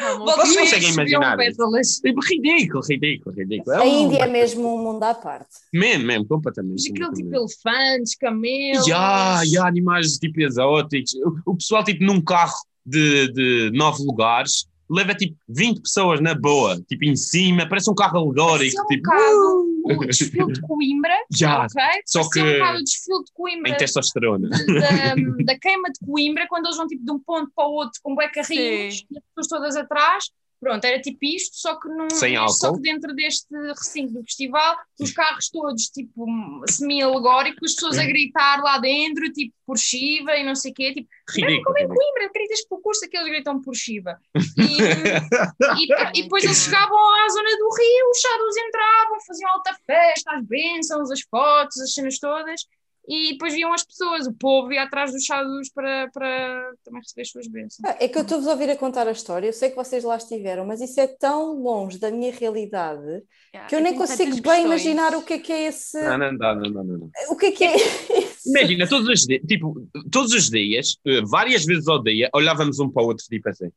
Vocês conseguem imaginar? Tipo, ridículo, ridículo, ridículo. É a Índia é mesmo um mundo à parte. Mesmo, mesmo, completamente. Mas aquele tipo elefantes, camelos. Já, já, animais tipo exóticos. O, pessoal, tipo, num carro de, de nove lugares, leva tipo 20 pessoas na boa, tipo em cima, parece um carro alegórico. um tipo, bocado o desfile de Coimbra, Já, ok? só Parecia que um bocado o desfile de Coimbra em testosterona. da, da queima de Coimbra, quando eles vão tipo de um ponto para o outro com bué carrinhos e as pessoas todas atrás. Pronto, era tipo isto, só que, num, Sem só que dentro deste recinto do festival, os carros todos tipo semi-alegóricos, as pessoas a gritar lá dentro, tipo por Shiva e não sei o quê, tipo, Ridículo. como em ridículo. Coimbra, acreditas que o curso é que eles gritam por Shiva? E, e, e depois eles chegavam à zona do Rio, os shadows entravam, faziam alta festa, as bênçãos, as fotos, as cenas todas, e depois viam as pessoas, o povo ia atrás dos shadows para, para também receber as suas bênçãos. Ah, É que eu estou-vos a ouvir a contar a história, eu sei que vocês lá estiveram, mas isso é tão longe da minha realidade Yeah, que eu nem tenho consigo bem questões. imaginar o que é que é esse. Não, não não, não, não. não. O que é que é isso? Imagina, todos os dias, tipo, todos os dias, eh, várias vezes ao dia, olhávamos um para o outro, tipo assim.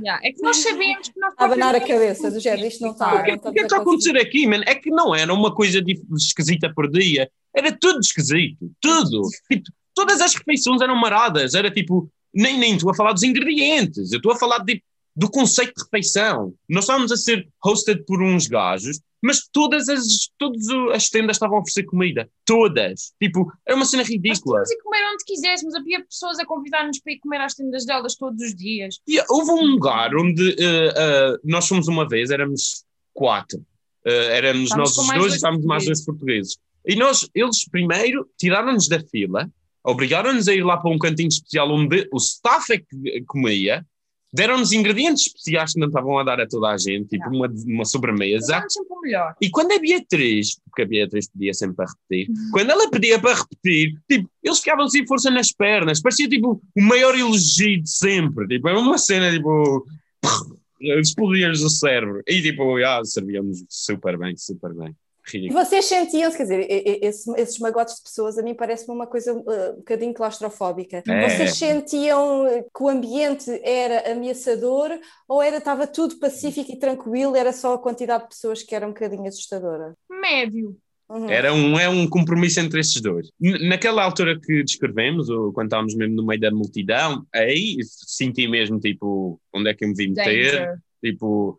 Yeah, É que nós sabemos que nós abanar a cabeça, do género, isto não está. O que, é que está a acontecer aqui, mano? É que não era uma coisa esquisita por dia, era tudo esquisito, tudo. Tipo, todas as refeições eram maradas, era tipo, nem nem estou a falar dos ingredientes, eu estou a falar de, do conceito de refeição. Nós estávamos a ser hosted por uns gajos, mas todas as, todas as tendas estavam a oferecer comida, todas. Tipo, era uma cena ridícula. tínhamos ir comer onde quiséssemos, havia pessoas a convidar-nos para ir comer às tendas delas todos os dias. E houve um lugar onde eh, eh, nós fomos uma vez, éramos quatro. Eh, éramos nós os dois e estávamos mais dois portugueses. E nós, eles primeiro tiraram-nos da fila, obrigaram-nos a ir lá para um cantinho especial onde o staff é que comia, deram-nos ingredientes especiais que não estavam a dar a toda a gente, tipo uma, uma sobremesa. O. E quando a Beatriz, porque a Beatriz pedia sempre para repetir, quando ela pedia para repetir, tipo, eles ficavam sem força nas pernas, parecia tipo o maior elogio de sempre, tipo, é uma cena tipo, explodias do cérebro, e tipo, ah, servíamos super bem, super bem. E Ridículo. vocês sentiam-se, quer dizer, e- e- esse- esses magotes de pessoas a mim parece-me uma coisa uh, um bocadinho claustrofóbica. É. Vocês sentiam uh, que o ambiente era ameaçador ou era estava tudo pacífico e tranquilo, era só a quantidade de pessoas que era um bocadinho assustadora? Médio. Uhum. Era um, é um compromisso entre esses dois. Naquela altura que descrevemos, ou quando estávamos mesmo no meio da multidão, aí senti mesmo, tipo, onde é que eu me vim meter, Danger. tipo...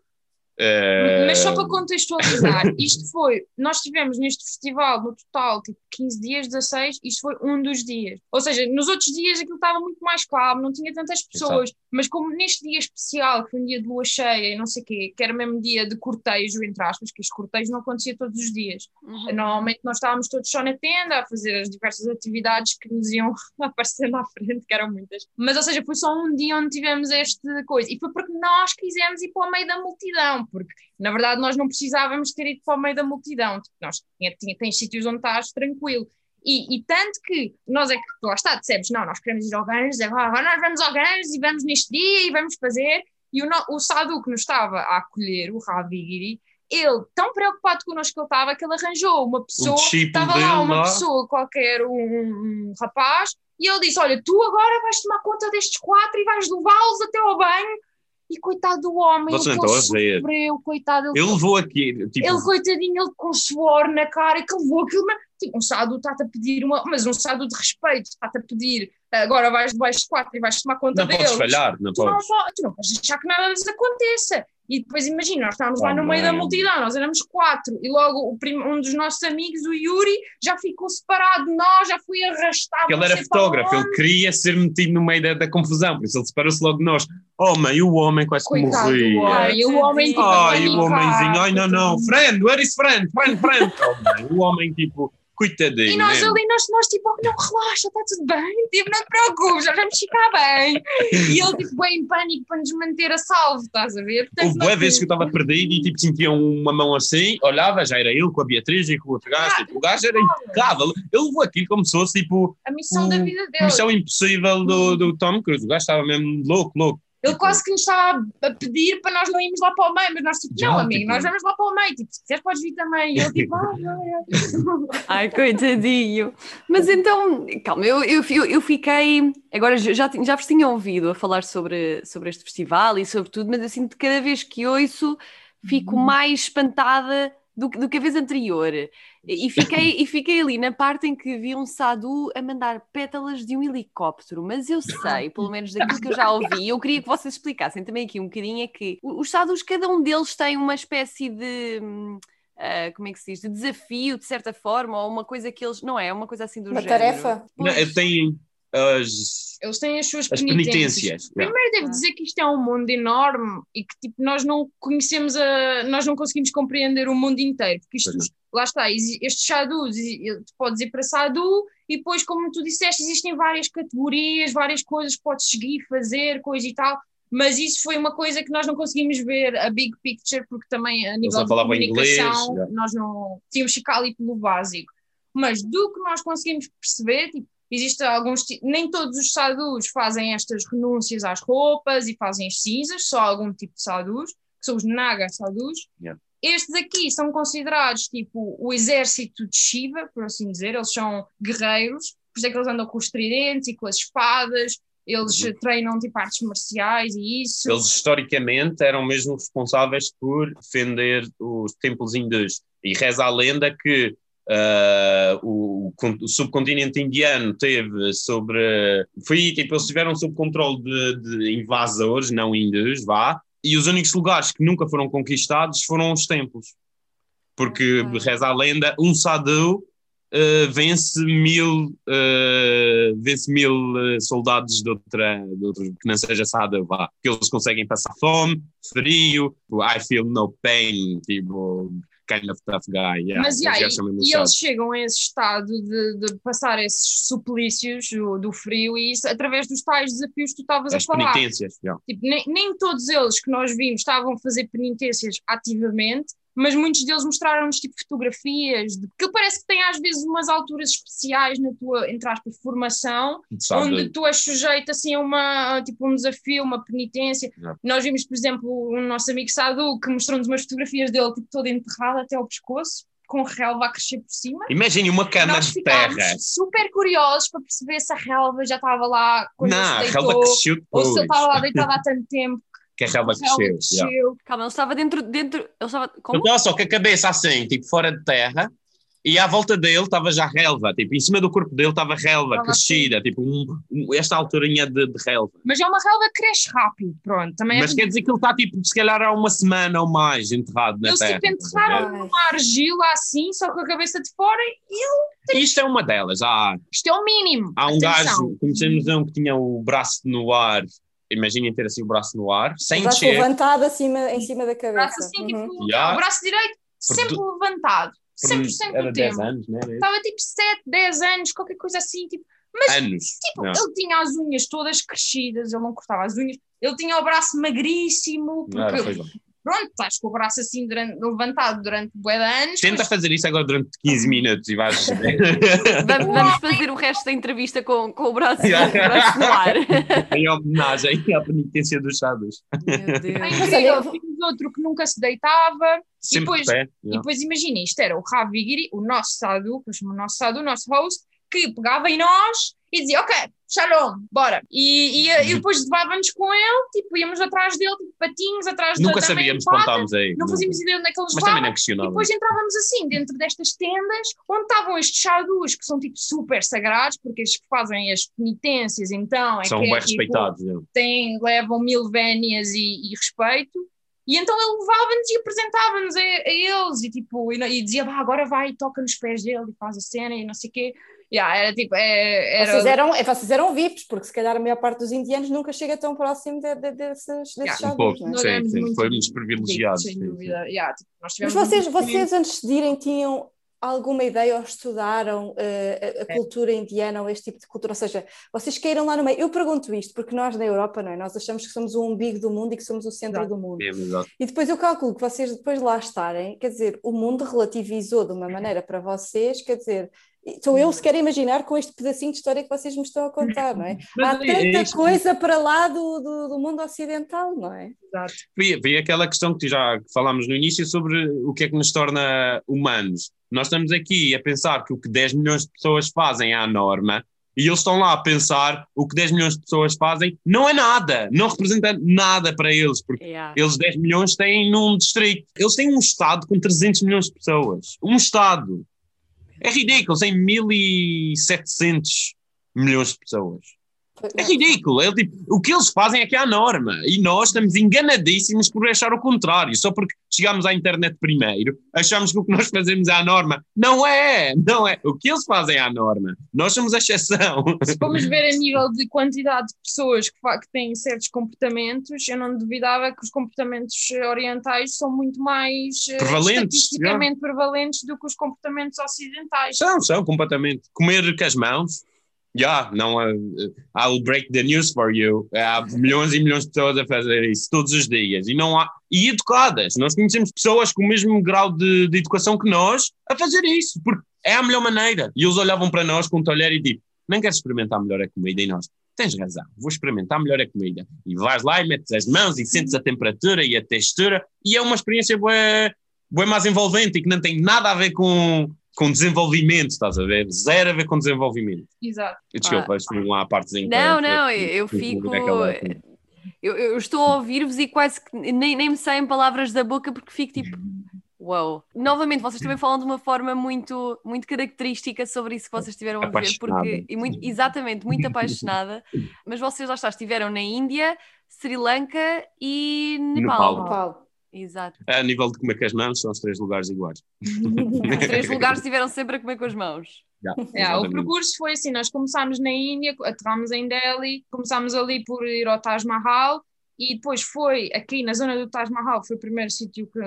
eh, Mas só para contextualizar, isto foi, nós tivemos neste festival no total tipo 15 dias, 16, isto foi um dos dias. Ou seja, nos outros dias aquilo estava muito mais calmo, não tinha tantas pessoas, mas como neste dia especial, que foi um dia de lua cheia e não sei o quê, que era mesmo dia de cortejo, entre aspas, que este cortejo não acontecia todos os dias. Uhum. Normalmente nós estávamos todos só na tenda a fazer as diversas atividades que nos iam aparecendo à frente, que eram muitas. Mas, ou seja, foi só um dia onde tivemos esta coisa. E foi porque nós quisemos ir para o meio da multidão, porque na verdade nós não precisávamos ter ido para o meio da multidão. Tipo, nós tinha, tinha, tens sítios onde estás tranquilo. E, e tanto que nós é que, lá está, dissemos, não, nós queremos ir ao Ganges, agora nós vamos ao Ganges e vamos neste dia e vamos fazer. E o, o Sadu que nos estava a acolher, o Ravigiri, ele, tão preocupado connosco que ele estava, que ele arranjou uma pessoa, estava lá uma lá. pessoa qualquer, um, um rapaz, e ele disse: Olha, tu agora vais tomar conta destes quatro e vais levá-los até ao banho. E coitado do homem, Você o não que ele ver. sofreu, coitado, ele, Ele levou aqui, tipo, ele, coitadinho, ele com suor na cara, que levou aquilo. mas, Tipo, um sado está-te a pedir uma, mas um sado de respeito, está-te a pedir, agora vais debaixo de quatro e vais tomar conta não deles podes falhar, não tu não, podes. po- tu não podes deixar que nada disso aconteça. E depois imagina, nós estávamos lá Oh, no meio da multidão, nós éramos quatro, e logo o prim- um dos nossos amigos, o Yuri, já ficou separado de nós, já foi arrastado. Porque ele era fotógrafo, ele queria ser metido no meio da, da confusão, por isso ele separou-se logo de nós. Oh, mãe, o homem quase que morria. e o homem tipo, Ai, o homenzinho, ai não, não, friend, where is friend? Friend, friend. Oh, mãe, o homem, tipo, coitadinho. E nós mesmo. ali, nós, nós tipo, oh, não, relaxa, está tudo bem, tipo, não te preocupes, nós vamos ficar bem. E ele, tipo, bem em pânico para nos manter a salvo, estás a ver? Portanto, Houve boas vezes que eu estava perdido e tipo sentia uma mão assim, olhava, já era ele com a Beatriz e com o outro gajo. Ah, tipo, o gajo era impecável. Ele levou aquilo como se fosse tipo A missão da o- vida a dele. missão impossível do, do Tom Cruise. O gajo estava mesmo louco, louco. Ele tipo, quase que nos estava a pedir para nós não irmos lá para o meio, mas nós tipo, não, amigo, tipo... nós vamos lá para o meio, tipo, se quiseres podes vir também. E ele tipo, ah, não, é. Ai, coitadinho. Mas então, calma, eu, eu, eu fiquei, agora já, já vos tinha ouvido a falar sobre, sobre este festival e sobre tudo, mas assim, de cada vez que ouço, fico uhum. mais espantada do, do que a vez anterior. E fiquei, e fiquei ali na parte em que vi um Sadu a mandar pétalas de um helicóptero, mas eu sei, pelo menos daquilo que eu já ouvi, eu queria que vocês explicassem também aqui um bocadinho, é que os Sadus, cada um deles tem uma espécie de. Uh, como é que se diz? De desafio, de certa forma, ou uma coisa que eles. Não é? Uma coisa assim do uma género. tarefa? Não, tem as, eles têm as suas as penitências. penitências. Primeiro devo dizer que isto é um mundo enorme e que tipo, nós não conhecemos a, nós não conseguimos compreender o mundo inteiro, porque isto, lá está, estes sadus, tu podes ir para sadu e depois, como tu disseste, existem várias categorias, várias coisas que podes seguir, fazer, coisa e tal, mas isso foi uma coisa que nós não conseguimos ver a big picture, porque também a nível de comunicação inglês, nós não tínhamos que ficar ali pelo básico. Mas do que nós conseguimos perceber, tipo, Existem alguns, nem todos os sadus fazem estas renúncias às roupas e fazem as cinzas, só algum tipo de sadus, que são os naga sadus. Yeah. Estes aqui são considerados tipo o exército de Shiva, por assim dizer, eles são guerreiros, por isso é que eles andam com os tridentes e com as espadas, eles uhum. treinam tipo artes marciais e isso. Eles historicamente eram mesmo responsáveis por defender os templos hindus. E reza a lenda que Uh, o, o, subcontinente indiano teve sobre. Foi tipo, eles tiveram sob controle de, de invasores, não índios, vá, e os únicos lugares que nunca foram conquistados foram os templos. Porque, okay. reza a lenda, um sadhu uh, vence mil, uh, vence mil soldados de outra, de outra, que não seja sadhu, vá. Que eles conseguem passar fome, frio, I feel no pain, tipo kind of tough guy. Yeah, Mas yeah, e, e eles chegam a esse estado de, de passar esses suplícios do, do, frio e isso através dos tais desafios que tu estavas a falar. penitências. Yeah. Tipo, nem, nem todos eles que nós vimos estavam a fazer penitências ativamente, mas muitos deles mostraram-nos tipo fotografias, de, que parece que tem às vezes umas alturas especiais na tua, entre aspas, formação, Sabe. onde tu és sujeito assim a uma, tipo um desafio, uma penitência. Nós vimos, por exemplo, o nosso amigo Sadu, que mostrou-nos umas fotografias dele tipo todo enterrado até ao pescoço, com relva a crescer por cima. Imagine uma cama Nós de terra. super curiosos para perceber se a relva já estava lá quando Não, a relva cresceu depois. ou se ele estava lá deitado há tanto tempo que a relva cresceu. Yeah. Calma, ele estava dentro. dentro ele estava, como? Então, só que a cabeça assim, tipo fora de terra, e à volta dele estava já relva, tipo, em cima do corpo dele estava relva estava crescida, assim. tipo, um, um, esta alturinha de, de, relva. Mas é uma relva que cresce rápido, pronto. Também é Mas quer dizer que ele está, tipo, se calhar há uma semana ou mais enterrado na Eles, terra. Eles, tipo, enterraram numa argila assim, só com a cabeça de fora e ele... Isto é uma delas, há... Isto é o mínimo. Há um Atenção. gajo, conhecemos um que tinha o braço no ar imaginem ter assim o braço no ar, sem o braço descer. levantado acima, em cima da cabeça. O braço assim, uhum. tipo, yeah. o braço direito sempre por, levantado, 100% era do 10 tempo. anos, né? Estava tipo 7, 10 anos, qualquer coisa assim, tipo, mas anos. tipo, yeah. ele tinha as unhas todas crescidas, ele não cortava as unhas, ele tinha o braço magríssimo, porque pronto, estás com o braço assim durante, levantado durante bué de anos. Tenta fazer isso agora durante 15 minutos e vais. vamos, vamos fazer o resto da entrevista com, com o braço, yeah. o braço no ar. em homenagem à penitência dos chados. Meu Deus. É Tínhamos outro que nunca se deitava. Sempre e depois, pé, e depois imagina, isto era o Ravi Giri, o nosso sadu, o nosso sadu, o nosso host, que pegava em nós e dizia, ok, shalom, bora. E, e, e depois levávamos com ele, tipo, íamos atrás dele, tipo, patinhos, atrás Nunca da, sabíamos quando estávamos aí. Não fazíamos ideia onde é que eles Mas também não questionava. E depois entrávamos assim, dentro destas tendas, onde estavam estes sadus, que são, tipo, super sagrados, porque que fazem as penitências, então... É são que, bem é, respeitados. Tipo, têm, levam mil vénias e, e respeito. E então ele levava-nos e apresentava-nos a, a, eles, e tipo, e, e dizia, vá, agora vai, toca nos pés dele e faz a cena e não sei o quê. Yeah, era tipo, é, era... Vocês, eram, é, vocês eram VIPs, porque se calhar a maior parte dos indianos nunca chega tão próximo de, de, desses, desses yeah, um pouco, não é? Sim, sim, privilegiados. Sem dúvida. Yeah, tipo, Mas vocês, vocês antes de irem tinham alguma ideia ou estudaram uh, a, a é. cultura indiana ou este tipo de cultura? Ou seja, vocês queiram lá no meio. Eu pergunto isto porque nós na Europa, não é? Nós achamos que somos o umbigo do mundo e que somos o centro exato. do mundo. É, e depois eu calculo que vocês depois de lá estarem, quer dizer, o mundo relativizou de uma maneira para vocês, quer dizer, Estou eu sequer a imaginar com este pedacinho de história que vocês me estão a contar, não é? Há é tanta coisa para lá do, do, do, mundo ocidental, não é? Exato. Vi, aquela questão que já falámos no início sobre o que é que nos torna humanos. Nós estamos aqui a pensar que o que 10 milhões de pessoas fazem é a norma, e eles estão lá a pensar o que 10 milhões de pessoas fazem não é nada, não representa nada para eles, porque yeah. eles 10 milhões têm num distrito. Eles têm um Estado com 300 milhões de pessoas. Um Estado. É ridículo, tem 1.700 milhões de pessoas. É ridículo. É, tipo, o que eles fazem é que é a norma. E nós estamos enganadíssimos por achar o contrário. Só porque chegamos à internet primeiro, achamos que o que nós fazemos é a norma. Não é, não é. O que eles fazem é a norma. Nós somos a exceção. Se formos ver a nível de quantidade de pessoas que, que têm certos comportamentos, eu não duvidava que os comportamentos orientais são muito mais eh, prevalentes, estatisticamente prevalentes do que os comportamentos ocidentais. São, são, completamente. Comer com as mãos Yeah, não, uh, I'll break the news for you. Há milhões e milhões de pessoas a fazer isso todos os dias e não há e educadas. Nós conhecemos pessoas com o mesmo grau de, de educação que nós a fazer isso, porque é a melhor maneira. E eles olhavam para nós com um talher e tipo, nem queres experimentar melhor a comida? E nós, tens razão, vou experimentar melhor a comida. E vais lá e metes as mãos e sentes a temperatura e a textura e é uma experiência boa, boa mais envolvente e que não tem nada a ver com com desenvolvimento, estás a ver? Zero a ver com desenvolvimento. Exato. Desculpa, ah, fui lá a partezinha. Não, não, eu, fico. Eu, eu, estou a ouvir-vos e quase que nem, nem me saem palavras da boca porque fico tipo. Uau! Novamente, vocês também falam de uma forma muito, muito característica sobre isso que vocês estiveram a ver, porque e muito, exatamente, muito apaixonada. Mas vocês lá está, estiveram na Índia, Sri Lanka e Nepal. Nepal. Nepal. Exato. A nível de comer com as mãos, são os três lugares iguais. os três lugares estiveram sempre a comer com as mãos. Yeah, é, o percurso foi assim: nós começámos na Índia, aterramos em Delhi, começámos ali por ir ao Taj Mahal e depois foi aqui na zona do Taj Mahal, foi o primeiro sítio que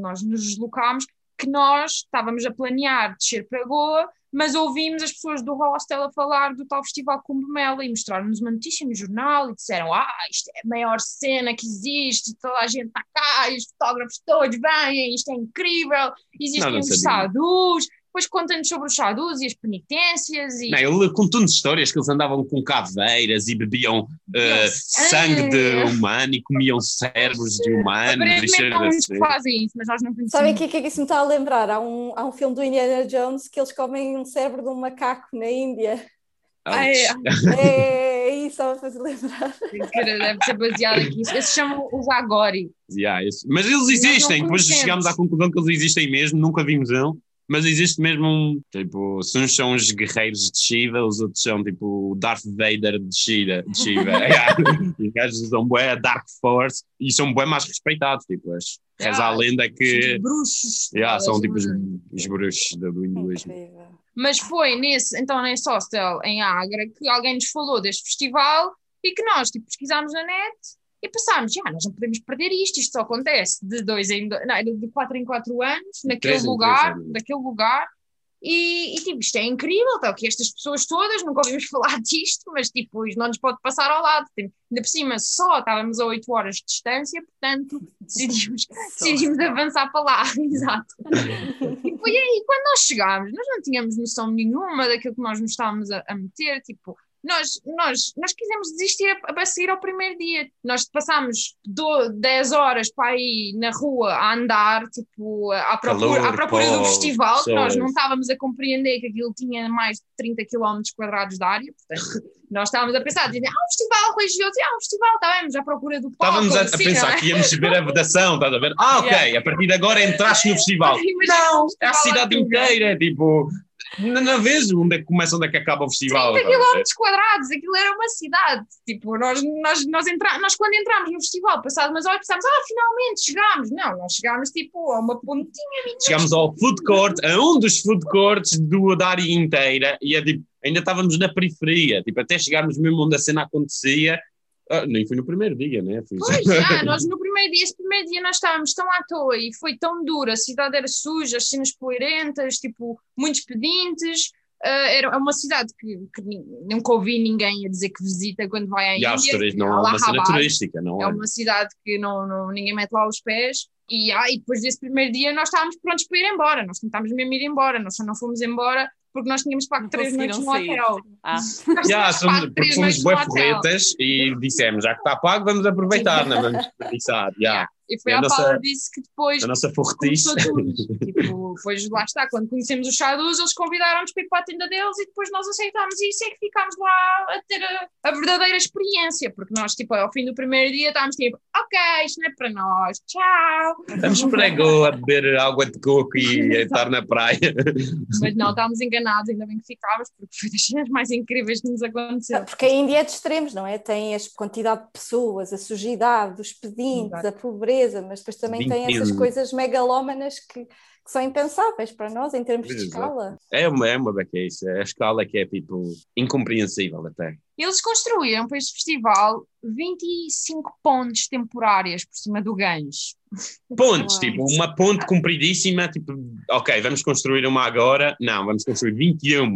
nós nos deslocámos, que nós estávamos a planear descer para Goa mas ouvimos as pessoas do hostel a falar do tal festival Cumbumela e mostraram-nos uma notícia no jornal e disseram: Ah, isto é a maior cena que existe, toda a gente está cá, os fotógrafos todos vêm, isto é incrível, existem os sadhus, depois conta-nos sobre os sadhus e as penitências. E... Não, ele contou-nos histórias que eles andavam com caveiras e bebiam uh, sangue de humano e comiam cérebros de humanos. Aparentemente não assim. fazem isso, mas nós não conhecemos. Sabem o que, é que isso me está a lembrar? Há um, há um filme do Indiana Jones que eles comem um cérebro de um macaco na Índia. Ah, é, é, é isso, estava a fazer lembrar. Deve ser baseado aqui. Esses chamam os Agori. Yeah, Mas eles existem, depois chegámos à conclusão que eles existem mesmo, nunca vimos um. Mas existe mesmo um, tipo, se uns são os guerreiros de Shiva, os outros são tipo o Darth Vader de Shiva. De Shiva. os gajos usam bué Dark Force e são bué mais respeitados, tipo, as, yeah, a lenda que... Os bruxos. Yeah, são tipo os, os bruxos do, do hinduísmo. Mas foi nesse, então nesse hostel em Agra que alguém nos falou deste festival e que nós tipo, pesquisámos na net e pensámos, já, nós não podemos perder isto, isto só acontece de dois em dois, não, de quatro em quatro anos, naquele lugar, naquele lugar, e, e, tipo, isto é incrível, tá, que estas pessoas todas, nunca ouvimos falar disto, mas tipo, isto não nos pode passar ao lado. Tipo, ainda por cima, só estávamos a 8 horas de distância, portanto, decidimos, decidimos avançar para lá, exato. e foi aí, quando nós chegámos, nós não tínhamos noção nenhuma daquilo que nós nos estávamos a, a meter, tipo, nós, nós, nós quisemos desistir a, a seguir ao primeiro dia. Nós passámos do, 10 horas para ir na rua a andar, tipo, à procura, Calor, à procura pó, do festival, que nós não estávamos a compreender que aquilo tinha mais de 30 km quadrados de área, portanto, nós estávamos a pensar, dizer, ah, um festival religioso, ah, um festival, estávamos à procura do palco. Estávamos a, assim, a pensar é? que íamos ver a vedação, estás a ver? Ah, ok, yeah. a partir de agora entraste no festival. não, é a cidade inteira, tipo, não, não vejo onde é que começa, onde é que acaba o festival. 30 km quadrados, aquilo era uma cidade. Tipo, nós, nós, nós, entra, nós quando entramos no festival, passado umas horas, pensámos, ah, finalmente chegámos. Não, nós chegámos tipo a uma pontinha. Chegámos ao food court, a um dos food courts do, da área inteira, e é, tipo, ainda estávamos na periferia, tipo, até chegarmos mesmo onde a cena acontecia, ah, nem foi no primeiro dia, né? Foi... Pois, já, nós no primeiro dia, esse primeiro dia nós estávamos tão à toa e foi tão duro, a cidade era suja, as cenas poeirentas, tipo, muitos pedintes, uh, era uma cidade que, que, nunca ouvi ninguém a dizer que visita quando vai à Índia. Turismo, não é uma cidade turística, não é? É uma cidade que não, não, ninguém mete lá os pés e, ah, e depois desse primeiro dia nós estávamos prontos para ir embora, nós tentámos mesmo ir embora, nós só não fomos embora porque nós tínhamos pago três noites no sair. hotel. Ah. Já, somos, porque somos hotel. forretas e dissemos, já que está pago, vamos aproveitar, não vamos desperdiçar. Já. E foi E a a nossa- Paula disse que depois A nossa forretice. tipo, depois lá está, quando conhecemos os Shadows, eles convidaram-nos para ir para a tenda deles e depois nós aceitámos e isso é que ficámos lá a ter a, a verdadeira experiência, porque nós, tipo, ao fim do primeiro dia estávamos tipo, ok, isto não é para nós, tchau. Estamos pregou a beber água de coco e a estar na praia. Mas não, estávamos enganados, ainda bem que ficámos, porque foi das cenas mais incríveis que nos aconteceu. Porque a Índia é de extremos, não é? Tem a quantidade de pessoas, a sujidade, os pedintes, a pobreza, mas depois também tem essas coisas megalómanas que, que são impensáveis para nós em termos de escala. É uma, é uma bequeice. A escala que é tipo incompreensível até. Eles construíram para este festival 25 pontes temporárias por cima do Ganges. Pontes, tipo, uma ponte compridíssima, tipo, ok, vamos construir uma agora. Não, vamos construir 21,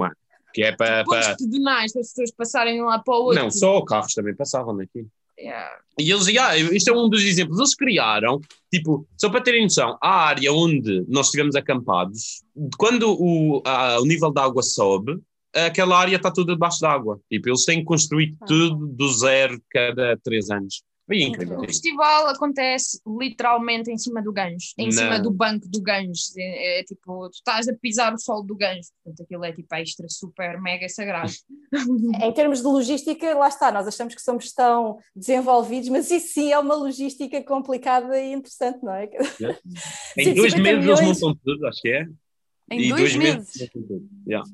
que é para. Pontes para... pedonais para as pessoas passarem de um lado para o outro. Não, só carros também passavam daqui. Yeah. E eles, yeah, isto é um dos exemplos, eles criaram, tipo, só para terem noção, a área onde nós estivemos acampados, quando o, a- o nível da água sobe, aquela área está toda debaixo d'água. Tipo, eles têm que construir Ah. tudo do zero cada três anos. Foi incrível. O festival acontece literalmente em cima do Ganges, em Não. cima do banco do Ganges. É, é tipo, tu estás a pisar o solo do Ganges. Portanto, aquilo é tipo extra, super, mega sagrado. Em termos de logística, lá está, nós achamos que somos tão desenvolvidos, mas isso sim é uma logística complicada e interessante, não é? Em dois 50 meses milhões. eles montam tudo, acho que é. Em E dois, meses. tudo. Yeah,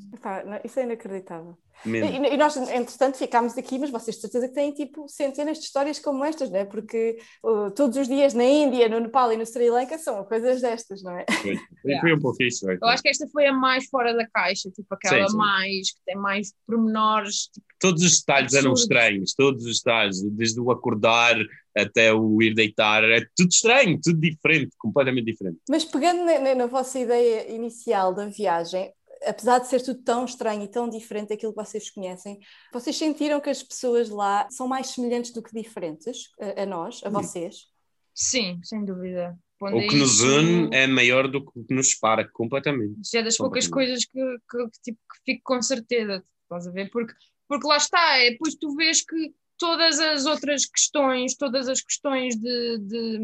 não, isso é inacreditável. Mesmo. E, nós, entretanto, ficámos aqui, mas vocês de certeza que têm tipo centenas de histórias como estas, não é? Porque uh, todos os dias na Índia, no Nepal e no Sri Lanka são coisas destas, não é? Foi, foi, um pouco isso. Eu acho que esta foi a mais fora da caixa, tipo aquela Sim, sim. mais, que tem mais pormenores. Tipo, Todos os detalhes eram Absurdo. estranhos, todos os detalhes, desde o acordar até o ir deitar, é tudo estranho, tudo diferente, completamente diferente. Mas pegando na, na- na vossa ideia inicial da viagem, apesar de ser tudo tão estranho e tão diferente daquilo que vocês conhecem, vocês sentiram que as pessoas lá são mais semelhantes do que diferentes a, a nós, a vocês? sim, sem dúvida. Quando O é que nos une é maior do que o que nos separa, completamente. Isso é das poucas coisas que, que, que, tipo, que fico com certeza, estás a ver? Porque, porque lá está, é depois tu vês que todas as outras questões, todas as questões de, de-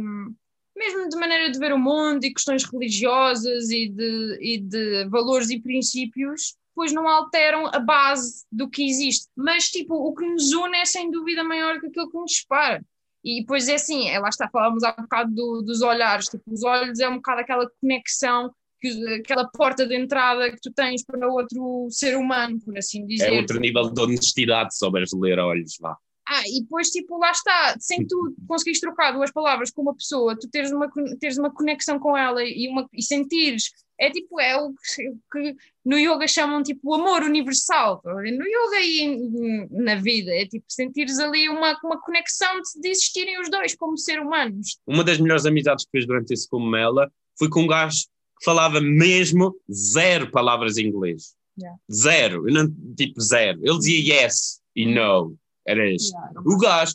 mesmo de maneira de ver o mundo e questões religiosas e de, e de valores e princípios, depois não alteram a base do que existe. Mas, tipo, o que nos une é sem dúvida maior que aquilo que nos separa. E depois é assim, é, lá está, falávamos há bocado do- dos olhares, tipo, os olhos é um bocado aquela conexão que- aquela porta de entrada que tu tens para outro ser humano, por assim dizer. É outro nível de honestidade, se souberes ler olhos, vá. Ah, e depois, tipo, lá está, sem tu conseguires trocar duas palavras com uma pessoa, tu teres uma, teres uma conexão com ela e, uma, e sentires, é tipo, é o que, que no yoga chamam, tipo, o amor universal, no yoga e na vida, é tipo, sentires ali uma, uma conexão de, de existirem os dois como ser humanos. Uma das melhores amizades que fiz durante esse Cogumela foi com um gajo que falava mesmo zero palavras em inglês. Yeah. Zero. Eu não, tipo, zero. Ele dizia yes e no. Era isso. O gajo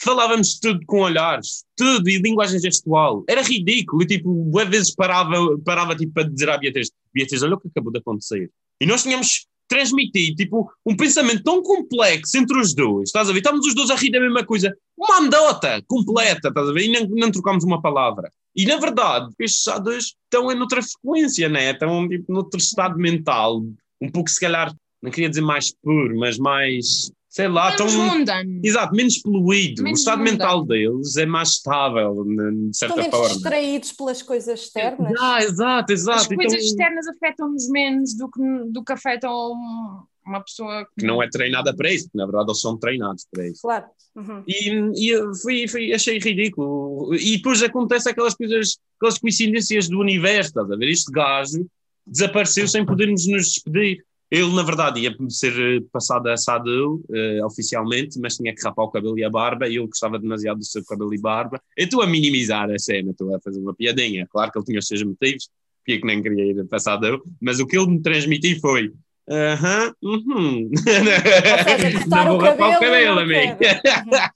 falávamos tudo com olhares, tudo, e linguagem gestual. Era ridículo. E tipo, às vezes parava, parava tipo, para dizer à Beatriz: Beatriz, olha o que acabou de acontecer. E nós tínhamos transmitido tipo, um pensamento tão complexo entre os dois. Estás a ver? Estávamos os dois a rir da mesma coisa. Uma andota completa, estás a ver? E não, não trocámos uma palavra. E na verdade, estes dois estão em outra frequência, né? Estão tipo, noutro estado mental, um pouco se calhar, não queria dizer mais puro, mas mais, sei lá, Menos estão. mundano. Exato, menos poluído. Menos o estado mundano. mental deles é mais estável, de Estão certa menos forma. distraídos pelas coisas externas? Ah, exato, exato. As coisas Então, externas afetam-nos menos do que, do que afetam um- uma pessoa que não é treinada para isso, porque na verdade eles são treinados para isso. Claro. Uhum. E, e fui, fui- achei ridículo. E depois acontece aquelas coisas, aquelas coincidências do universo, estás a ver? Este gajo desapareceu sem podermos nos despedir. Ele, na verdade, ia ser eh, passado a Sadu eh, oficialmente, mas tinha que rapar o cabelo e a barba, e ele gostava demasiado do seu cabelo e barba. Eu estou a minimizar a cena, estou a fazer uma piadinha. Claro que ele tinha os seus motivos, porque é que nem queria ir para Sadu, mas o que ele me transmitiu foi. Aham, uhum. seja, cortar Não o vou rapar o cabelo amigo.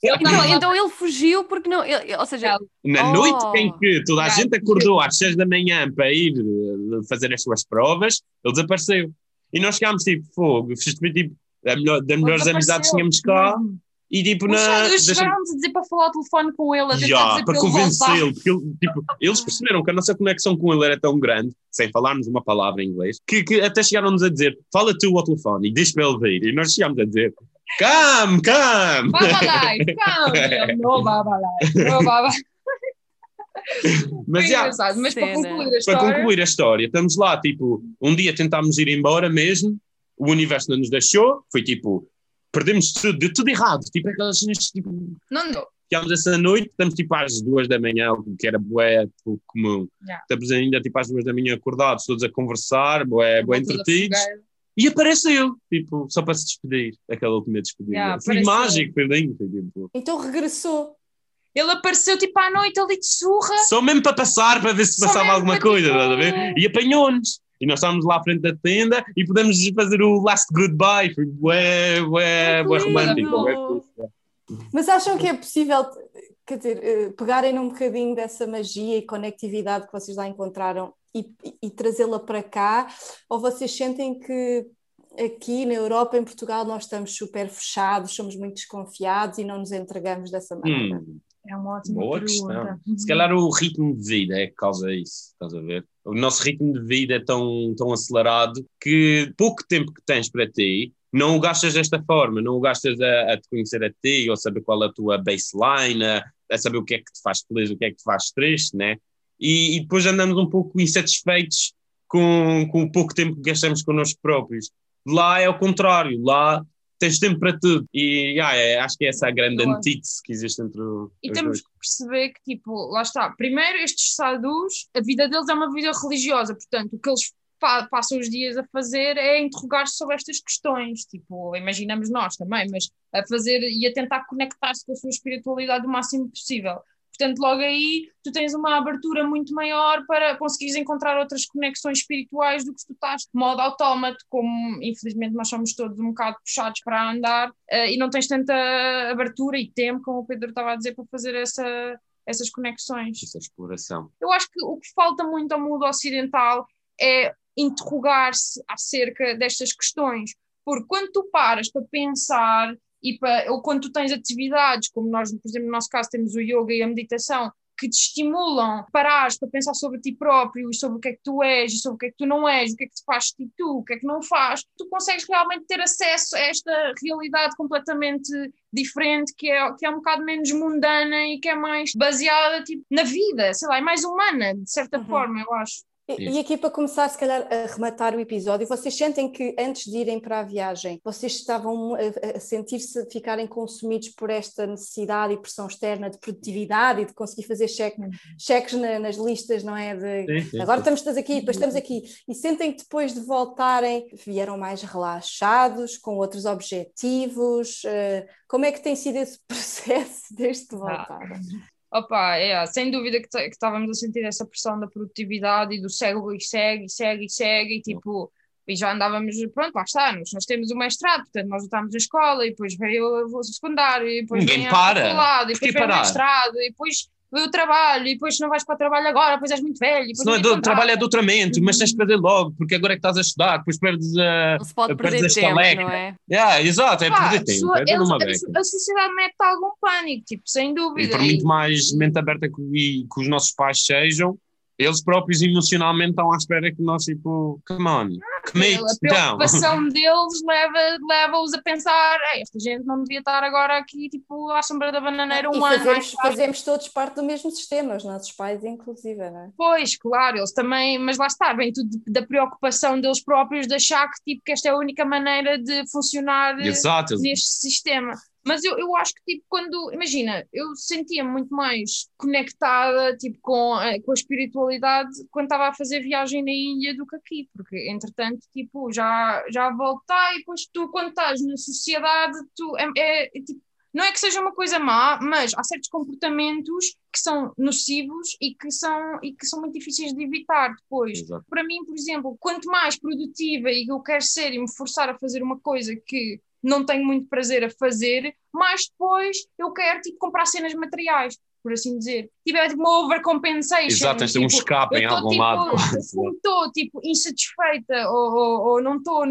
Então, então ele fugiu porque não. ele- ou seja, Na Oh. noite em que toda a gente acordou às 6 da manhã para ir eh, fazer as suas provas, ele desapareceu. E nós chegámos tipo, fogo, tipo, a melhor, das melhores amizades que tínhamos cá. E tipo, na. deixa... chegaram-nos a dizer para falar ao telefone com ele, a yeah, para convencê-lo, porque ele, tipo, eles perceberam que a nossa conexão com ele era tão grande, sem falarmos uma palavra em inglês, que, que até chegaram-nos a dizer: fala tu ao telefone e diz para ele vir. E nós chegámos a dizer: come, come! Babalai, come! Não, não, babalai. Mas, já, mas para concluir a história. Para concluir a história, estamos lá, tipo, um dia tentámos ir embora mesmo, o universo não nos deixou, foi tipo, perdemos tudo, deu tudo errado, tipo aquelas cenas, tipo... Não deu. Ficámos essa noite, estamos tipo às duas da manhã, o que era bué tipo, comum. Yeah. Estamos ainda tipo às duas da manhã acordados, todos a conversar, bué, bué entretidos. E apareceu, tipo, só para se despedir, aquela última despedida. Yeah, foi mágico, foi lindo. Foi, tipo... Então regressou. Ele apareceu tipo à noite ali de surra. Só mesmo para passar, para ver se Só passava alguma coisa, tipo... a ver? E apanhou-nos. E nós estávamos lá à frente da tenda e pudemos fazer o last goodbye. Foi ué, ué, ué romântico. Mas acham que é possível, quer dizer, eh, pegarem num bocadinho dessa magia e conectividade que vocês lá encontraram e, e trazê-la para cá? Ou vocês sentem que aqui na Europa, em Portugal, nós estamos super fechados, somos muito desconfiados e não nos entregamos dessa maneira? Hum. É uma ótima Boa pergunta. questão. Se calhar o ritmo de vida é que causa isso, estás a ver? O nosso ritmo de vida é tão, tão acelerado que pouco tempo que tens para ti não o gastas desta forma, não o gastas a, a te conhecer a ti ou saber qual é a tua baseline, a, a, saber o que é que te faz feliz, o que é que te faz triste, né? E, e depois andamos um pouco insatisfeitos com, com o pouco tempo que gastamos connosco próprios. Lá é o contrário, lá tens tempo para tudo. E yeah, é, acho que essa é a grande antítese que existe entre o, E temos dois. que perceber que, tipo, lá está. Primeiro, estes sadhus, a vida deles é uma vida religiosa, portanto, o que eles passam os dias a fazer é interrogar-se sobre estas questões. Tipo, imaginamos nós também, mas a fazer e a tentar conectar-se com a sua espiritualidade o máximo possível. Portanto, logo aí tu tens uma abertura muito maior para conseguires encontrar outras conexões espirituais do que se tu estás de modo autómato, como infelizmente nós somos todos um bocado puxados para andar uh, e não tens tanta abertura e tempo, como o Pedro estava a dizer, para fazer essa, essas conexões. Essa exploração. Eu acho que o que falta muito ao mundo ocidental é interrogar-se acerca destas questões, porque quando tu paras para pensar e para, ou quando tu tens atividades, como nós, por exemplo, no nosso caso temos o yoga e a meditação, que te estimulam parares para pensar sobre ti próprio e sobre o que é que tu és e sobre o que é que tu não és, o que é que te faz de tu, o que é que não faz, tu consegues realmente ter acesso a esta realidade completamente diferente, que é, que é um bocado menos mundana e que é mais baseada tipo, na vida, sei lá, é mais humana, de certa uhum. forma, eu acho. E, e, aqui para começar, se calhar, a rematar o episódio, vocês sentem que antes de irem para a viagem, vocês estavam a, a sentir-se ficarem consumidos por esta necessidade e pressão externa de produtividade e de conseguir fazer cheque, uhum. cheques na, nas listas, não é? De, sim, sim, agora sim. estamos aqui, depois estamos aqui. E sentem que depois de voltarem vieram mais relaxados, com outros objetivos. Uh, como é que tem sido esse processo desde voltar? Ah. Opa, é, sem dúvida que, que estávamos a sentir essa pressão da produtividade e do segue e segue e segue e segue e tipo, e já andávamos, pronto, lá está, nós, nós temos o mestrado, portanto nós estávamos na escola e depois veio o secundário e depois Ninguém para. Lado, e depois veio o mestrado e depois o trabalho, e depois não vais para o trabalho agora, depois és muito velho. Se não é do, trabalho é doutoramento, mas tens de perder logo, porque agora é que estás a estudar, depois perdes a. Não se pode perder a tempo, não é? Yeah, exato, é perder tempo. é eles, a, a, sociedade mete algum pânico, tipo, sem dúvida. E por muito mais mente aberta que, que os nossos pais sejam, eles próprios emocionalmente estão à espera que nós, tipo, come on, commit, A preocupação deles leva-os leva a pensar, esta gente não devia estar agora aqui, tipo, à sombra da bananeira um e ano. Fazemos, fazemos todos parte do mesmo sistema, os nossos pais inclusive, não é? Pois, claro, eles também, mas lá está, vem tudo da preocupação deles próprios de achar que, tipo, que esta é a única maneira de funcionar Exato. neste sistema. Mas eu, eu acho que, tipo, quando. Imagina, eu sentia muito mais conectada, tipo, com a, com a espiritualidade quando estava a fazer viagem na Índia do que aqui, porque, entretanto, tipo, já, já voltei, e depois tu, quando estás na sociedade, tu. É, é, é tipo, não é que seja uma coisa má, mas há certos comportamentos que são nocivos e que são, e que são muito difíceis de evitar depois. Exato. Para mim, por exemplo, quanto mais produtiva e eu quero ser e me forçar a fazer uma coisa que não tenho muito prazer a fazer, mas depois eu quero tipo, comprar cenas materiais. por assim dizer. Tipo, é tipo uma overcompensation. Exato, tens tipo, um escape em algum tipo, lado. Estou tipo, insatisfeita ou, ou, ou não estou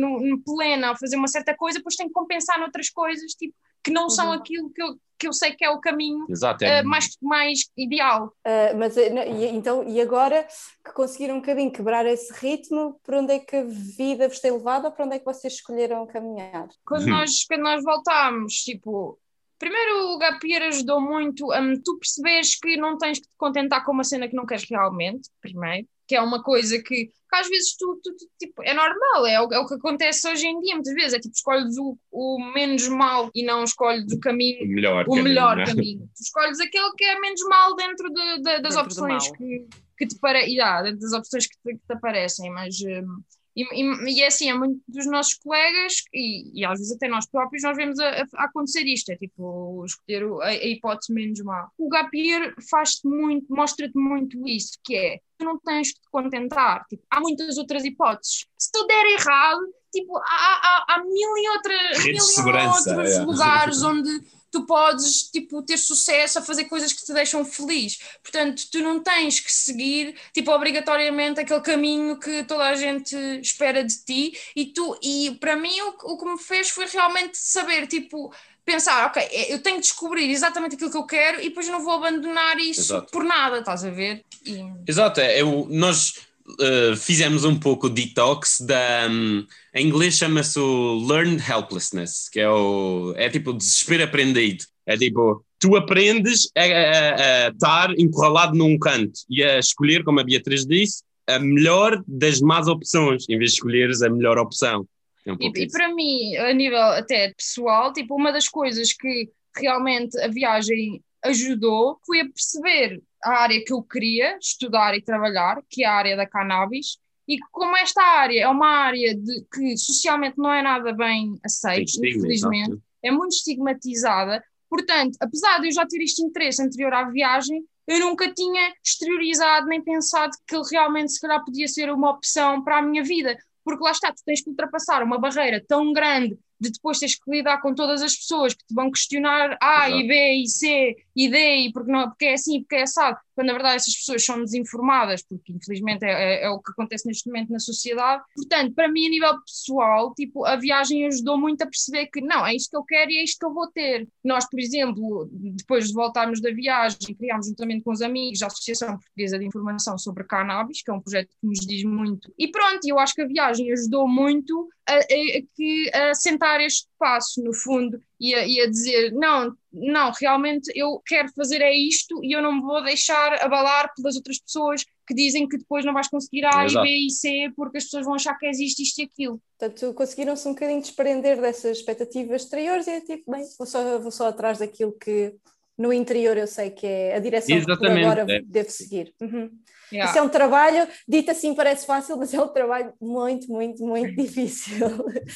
plena a fazer uma certa coisa, depois tenho que compensar noutras coisas, tipo, que não uhum. são aquilo que eu, que eu sei que é o caminho Exato, é. Uh, mais, mais ideal. Uh, mas eh, e, então, e agora que conseguiram um bocadinho quebrar esse ritmo, para onde é que a vida vos tem levado ou para onde é que vocês escolheram caminhar? Quando, uhum. nós, quando nós voltámos, tipo, primeiro o gap year ajudou muito a tu perceberes que não tens que te contentar com uma cena que não queres realmente, primeiro que é uma coisa que, que às vezes tu, tu, tu, tipo, é normal, é o, é o que acontece hoje em dia, muitas vezes, é tipo, escolhes o, o menos mal e não escolhes o caminho, o melhor, o caminho, melhor caminho. Tu escolhes aquele que é menos mal dentro de, de, das dentro opções que, que te para, yeah, das opções que te, que te aparecem, mas um, e, e, e, é assim, é muito dos nossos colegas e, e, às vezes até nós próprios, nós vemos a, a acontecer isto, é tipo escolher a, a hipótese menos má. O gap year faz-te muito, mostra-te muito isso, que é, tu não tens que te contentar, tipo, há muitas outras hipóteses. Se tu der errado, tipo, há, há, há mil e, outra, mil e outros é. lugares onde tu podes tipo, ter sucesso a fazer coisas que te deixam feliz. Portanto, tu não tens que seguir tipo, obrigatoriamente aquele caminho que toda a gente espera de ti. E, tu, e para mim o, o que me fez foi realmente saber, tipo, pensar, ok, é, eu tenho que descobrir exatamente aquilo que eu quero e depois não vou abandonar isso Exato. por nada, estás a ver? E... Exato, é, eu, nós uh, fizemos um pouco detox da. Um, em inglês chama-se o learned helplessness, que é o. É tipo o desespero aprendido. É tipo, tu aprendes a, a, a estar encurralado num canto e a escolher, como a Beatriz disse, a melhor das más opções, em vez de escolheres a melhor opção. É um e, e para mim, a nível até pessoal, tipo, uma das coisas que realmente a viagem ajudou foi a perceber a área que eu queria estudar e trabalhar, que é a área da cannabis, e como esta área é uma área de, que socialmente não é nada bem aceita, infelizmente, é muito estigmatizada, portanto, apesar de eu já ter este interesse anterior à viagem, eu nunca tinha exteriorizado nem pensado que ele realmente se calhar podia ser uma opção para a minha vida, porque lá está, tu tens que ultrapassar uma barreira tão grande de depois teres que lidar com todas as pessoas que te vão questionar A Exato. e B e C e D e porque, não, porque é assim, porque é assado, quando na verdade essas pessoas são desinformadas, porque infelizmente é, é, é, o que acontece neste momento na sociedade. Portanto, para mim, a nível pessoal, tipo, a viagem ajudou muito a perceber que não, é isto que eu quero e é isto que eu vou ter. Nós, por exemplo, depois de voltarmos da viagem, criámos juntamente com os amigos a Associação Portuguesa de Informação sobre Cannabis, que é um projeto que nos diz muito. E pronto, eu acho que a viagem ajudou muito a, a, a, a sentar este passo, no fundo, e a, e a dizer: não, não, realmente eu quero fazer é isto e eu não me vou deixar abalar pelas outras pessoas que dizem que depois não vais conseguir A Exato. e B e C porque as pessoas vão achar que existe isto e aquilo. Portanto, conseguiram-se um bocadinho desprender dessas expectativas exteriores e é tipo, bem, vou só, vou só atrás daquilo que no interior eu sei que é a direção Exatamente, que agora é. devo seguir. Uhum. Yeah. Isso é um trabalho, dito assim parece fácil, mas é um trabalho muito, muito, muito difícil.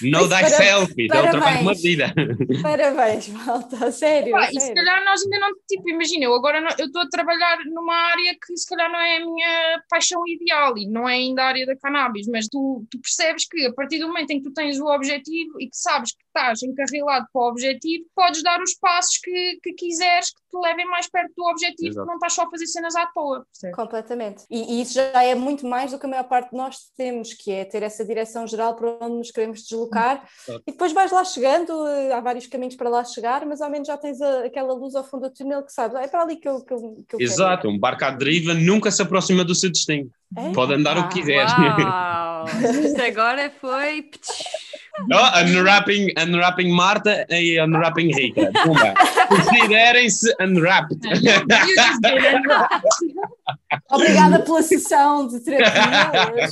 Know thyself, é um trabalho de uma vida. Parabéns, malta, sério. e se calhar nós ainda não, tipo, imagina, eu agora não, eu estou a trabalhar numa área que se calhar não é a minha paixão ideal e não é ainda a área da cannabis, mas tu, tu percebes que a partir do momento em que tu tens o objetivo e que sabes que estás encarrilado para o objetivo, podes dar os passos que, que quiseres que te levem mais perto do objetivo, Exato. não estás só a fazer cenas à toa. Percebes? Completamente. E, e, isso já é muito mais do que a maior parte de nós temos, que é ter essa direção geral para onde nos queremos deslocar. Exato. E depois vais lá chegando, eh, há vários caminhos para lá chegar, mas ao menos já tens a, aquela luz ao fundo do túnel que sabes, ah, é para ali que eu, que eu, que eu Exato, quero. um barco à deriva nunca se aproxima do seu destino. É? Pode andar ah, o que ah, quiser. Uau. Isto agora foi. Oh, unwrapping, unwrapping Marta e unwrapping Rita. Considerem-se unwrapped. Obrigada pela sessão de terapia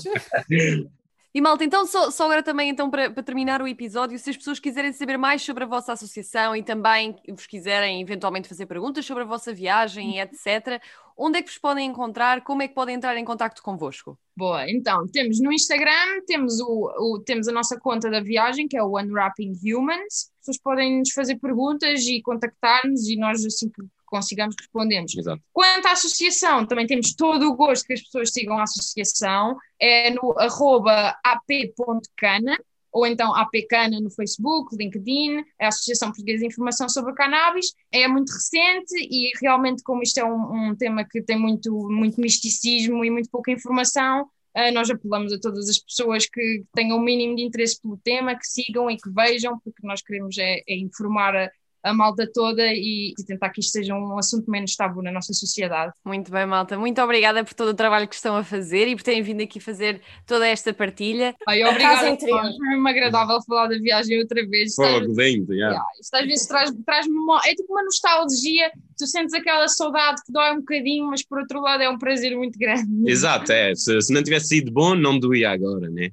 E malta, então só, só agora também então para, para, terminar o episódio, se as pessoas quiserem saber mais sobre a vossa associação e também vos quiserem eventualmente fazer perguntas sobre a vossa viagem e etc, onde é que vos podem encontrar? Como é que podem entrar em contato convosco? Boa, então temos no Instagram, temos, o, o, temos a nossa conta da viagem, que é o Unwrapping Humans. As pessoas podem nos fazer perguntas e contactar-nos e nós assim que consigamos respondemos. Exato. Quanto à associação, também temos todo o gosto que as pessoas sigam a associação, é no arroba ap.cana, ou então a Pecana no Facebook, LinkedIn, a Associação Portuguesa de Informação sobre Cannabis. É muito recente e realmente, como isto é um, um tema que tem muito, muito misticismo e muito pouca informação, uh, nós apelamos a todas as pessoas que tenham o mínimo de interesse pelo tema, que sigam e que vejam, porque nós queremos é, é informar a, a malta toda e, e, tentar que isto seja um assunto menos tabu na nossa sociedade. Muito bem, malta. Muito obrigada por todo o trabalho que estão a fazer e por terem vindo aqui fazer toda esta partilha. Ai, obrigada. Foi-me agradável falar da viagem outra vez. Fogo, lindo, yeah. yeah. Isto às vezes traz, traz É tipo uma nostalgia. Tu sentes aquela saudade que dói um bocadinho, mas por outro lado é um prazer muito grande. Exato, é. Se, se não tivesse sido bom, não doía agora, né?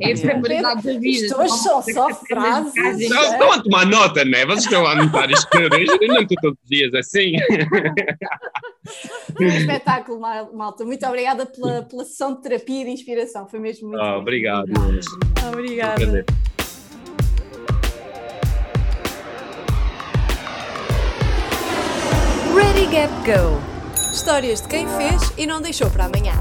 É a prioridade da vida. Isto hoje são só frases. Não, estão a tomar nota, né? Vocês estão a anotar isto eu não estou todos os dias assim. Um espetáculo, malta. Muito obrigada pela, pela sessão de terapia e de inspiração. Foi mesmo muito. Oh, obrigado. Obrigada. Ready Gap Go. Histórias de quem fez e não deixou para amanhã.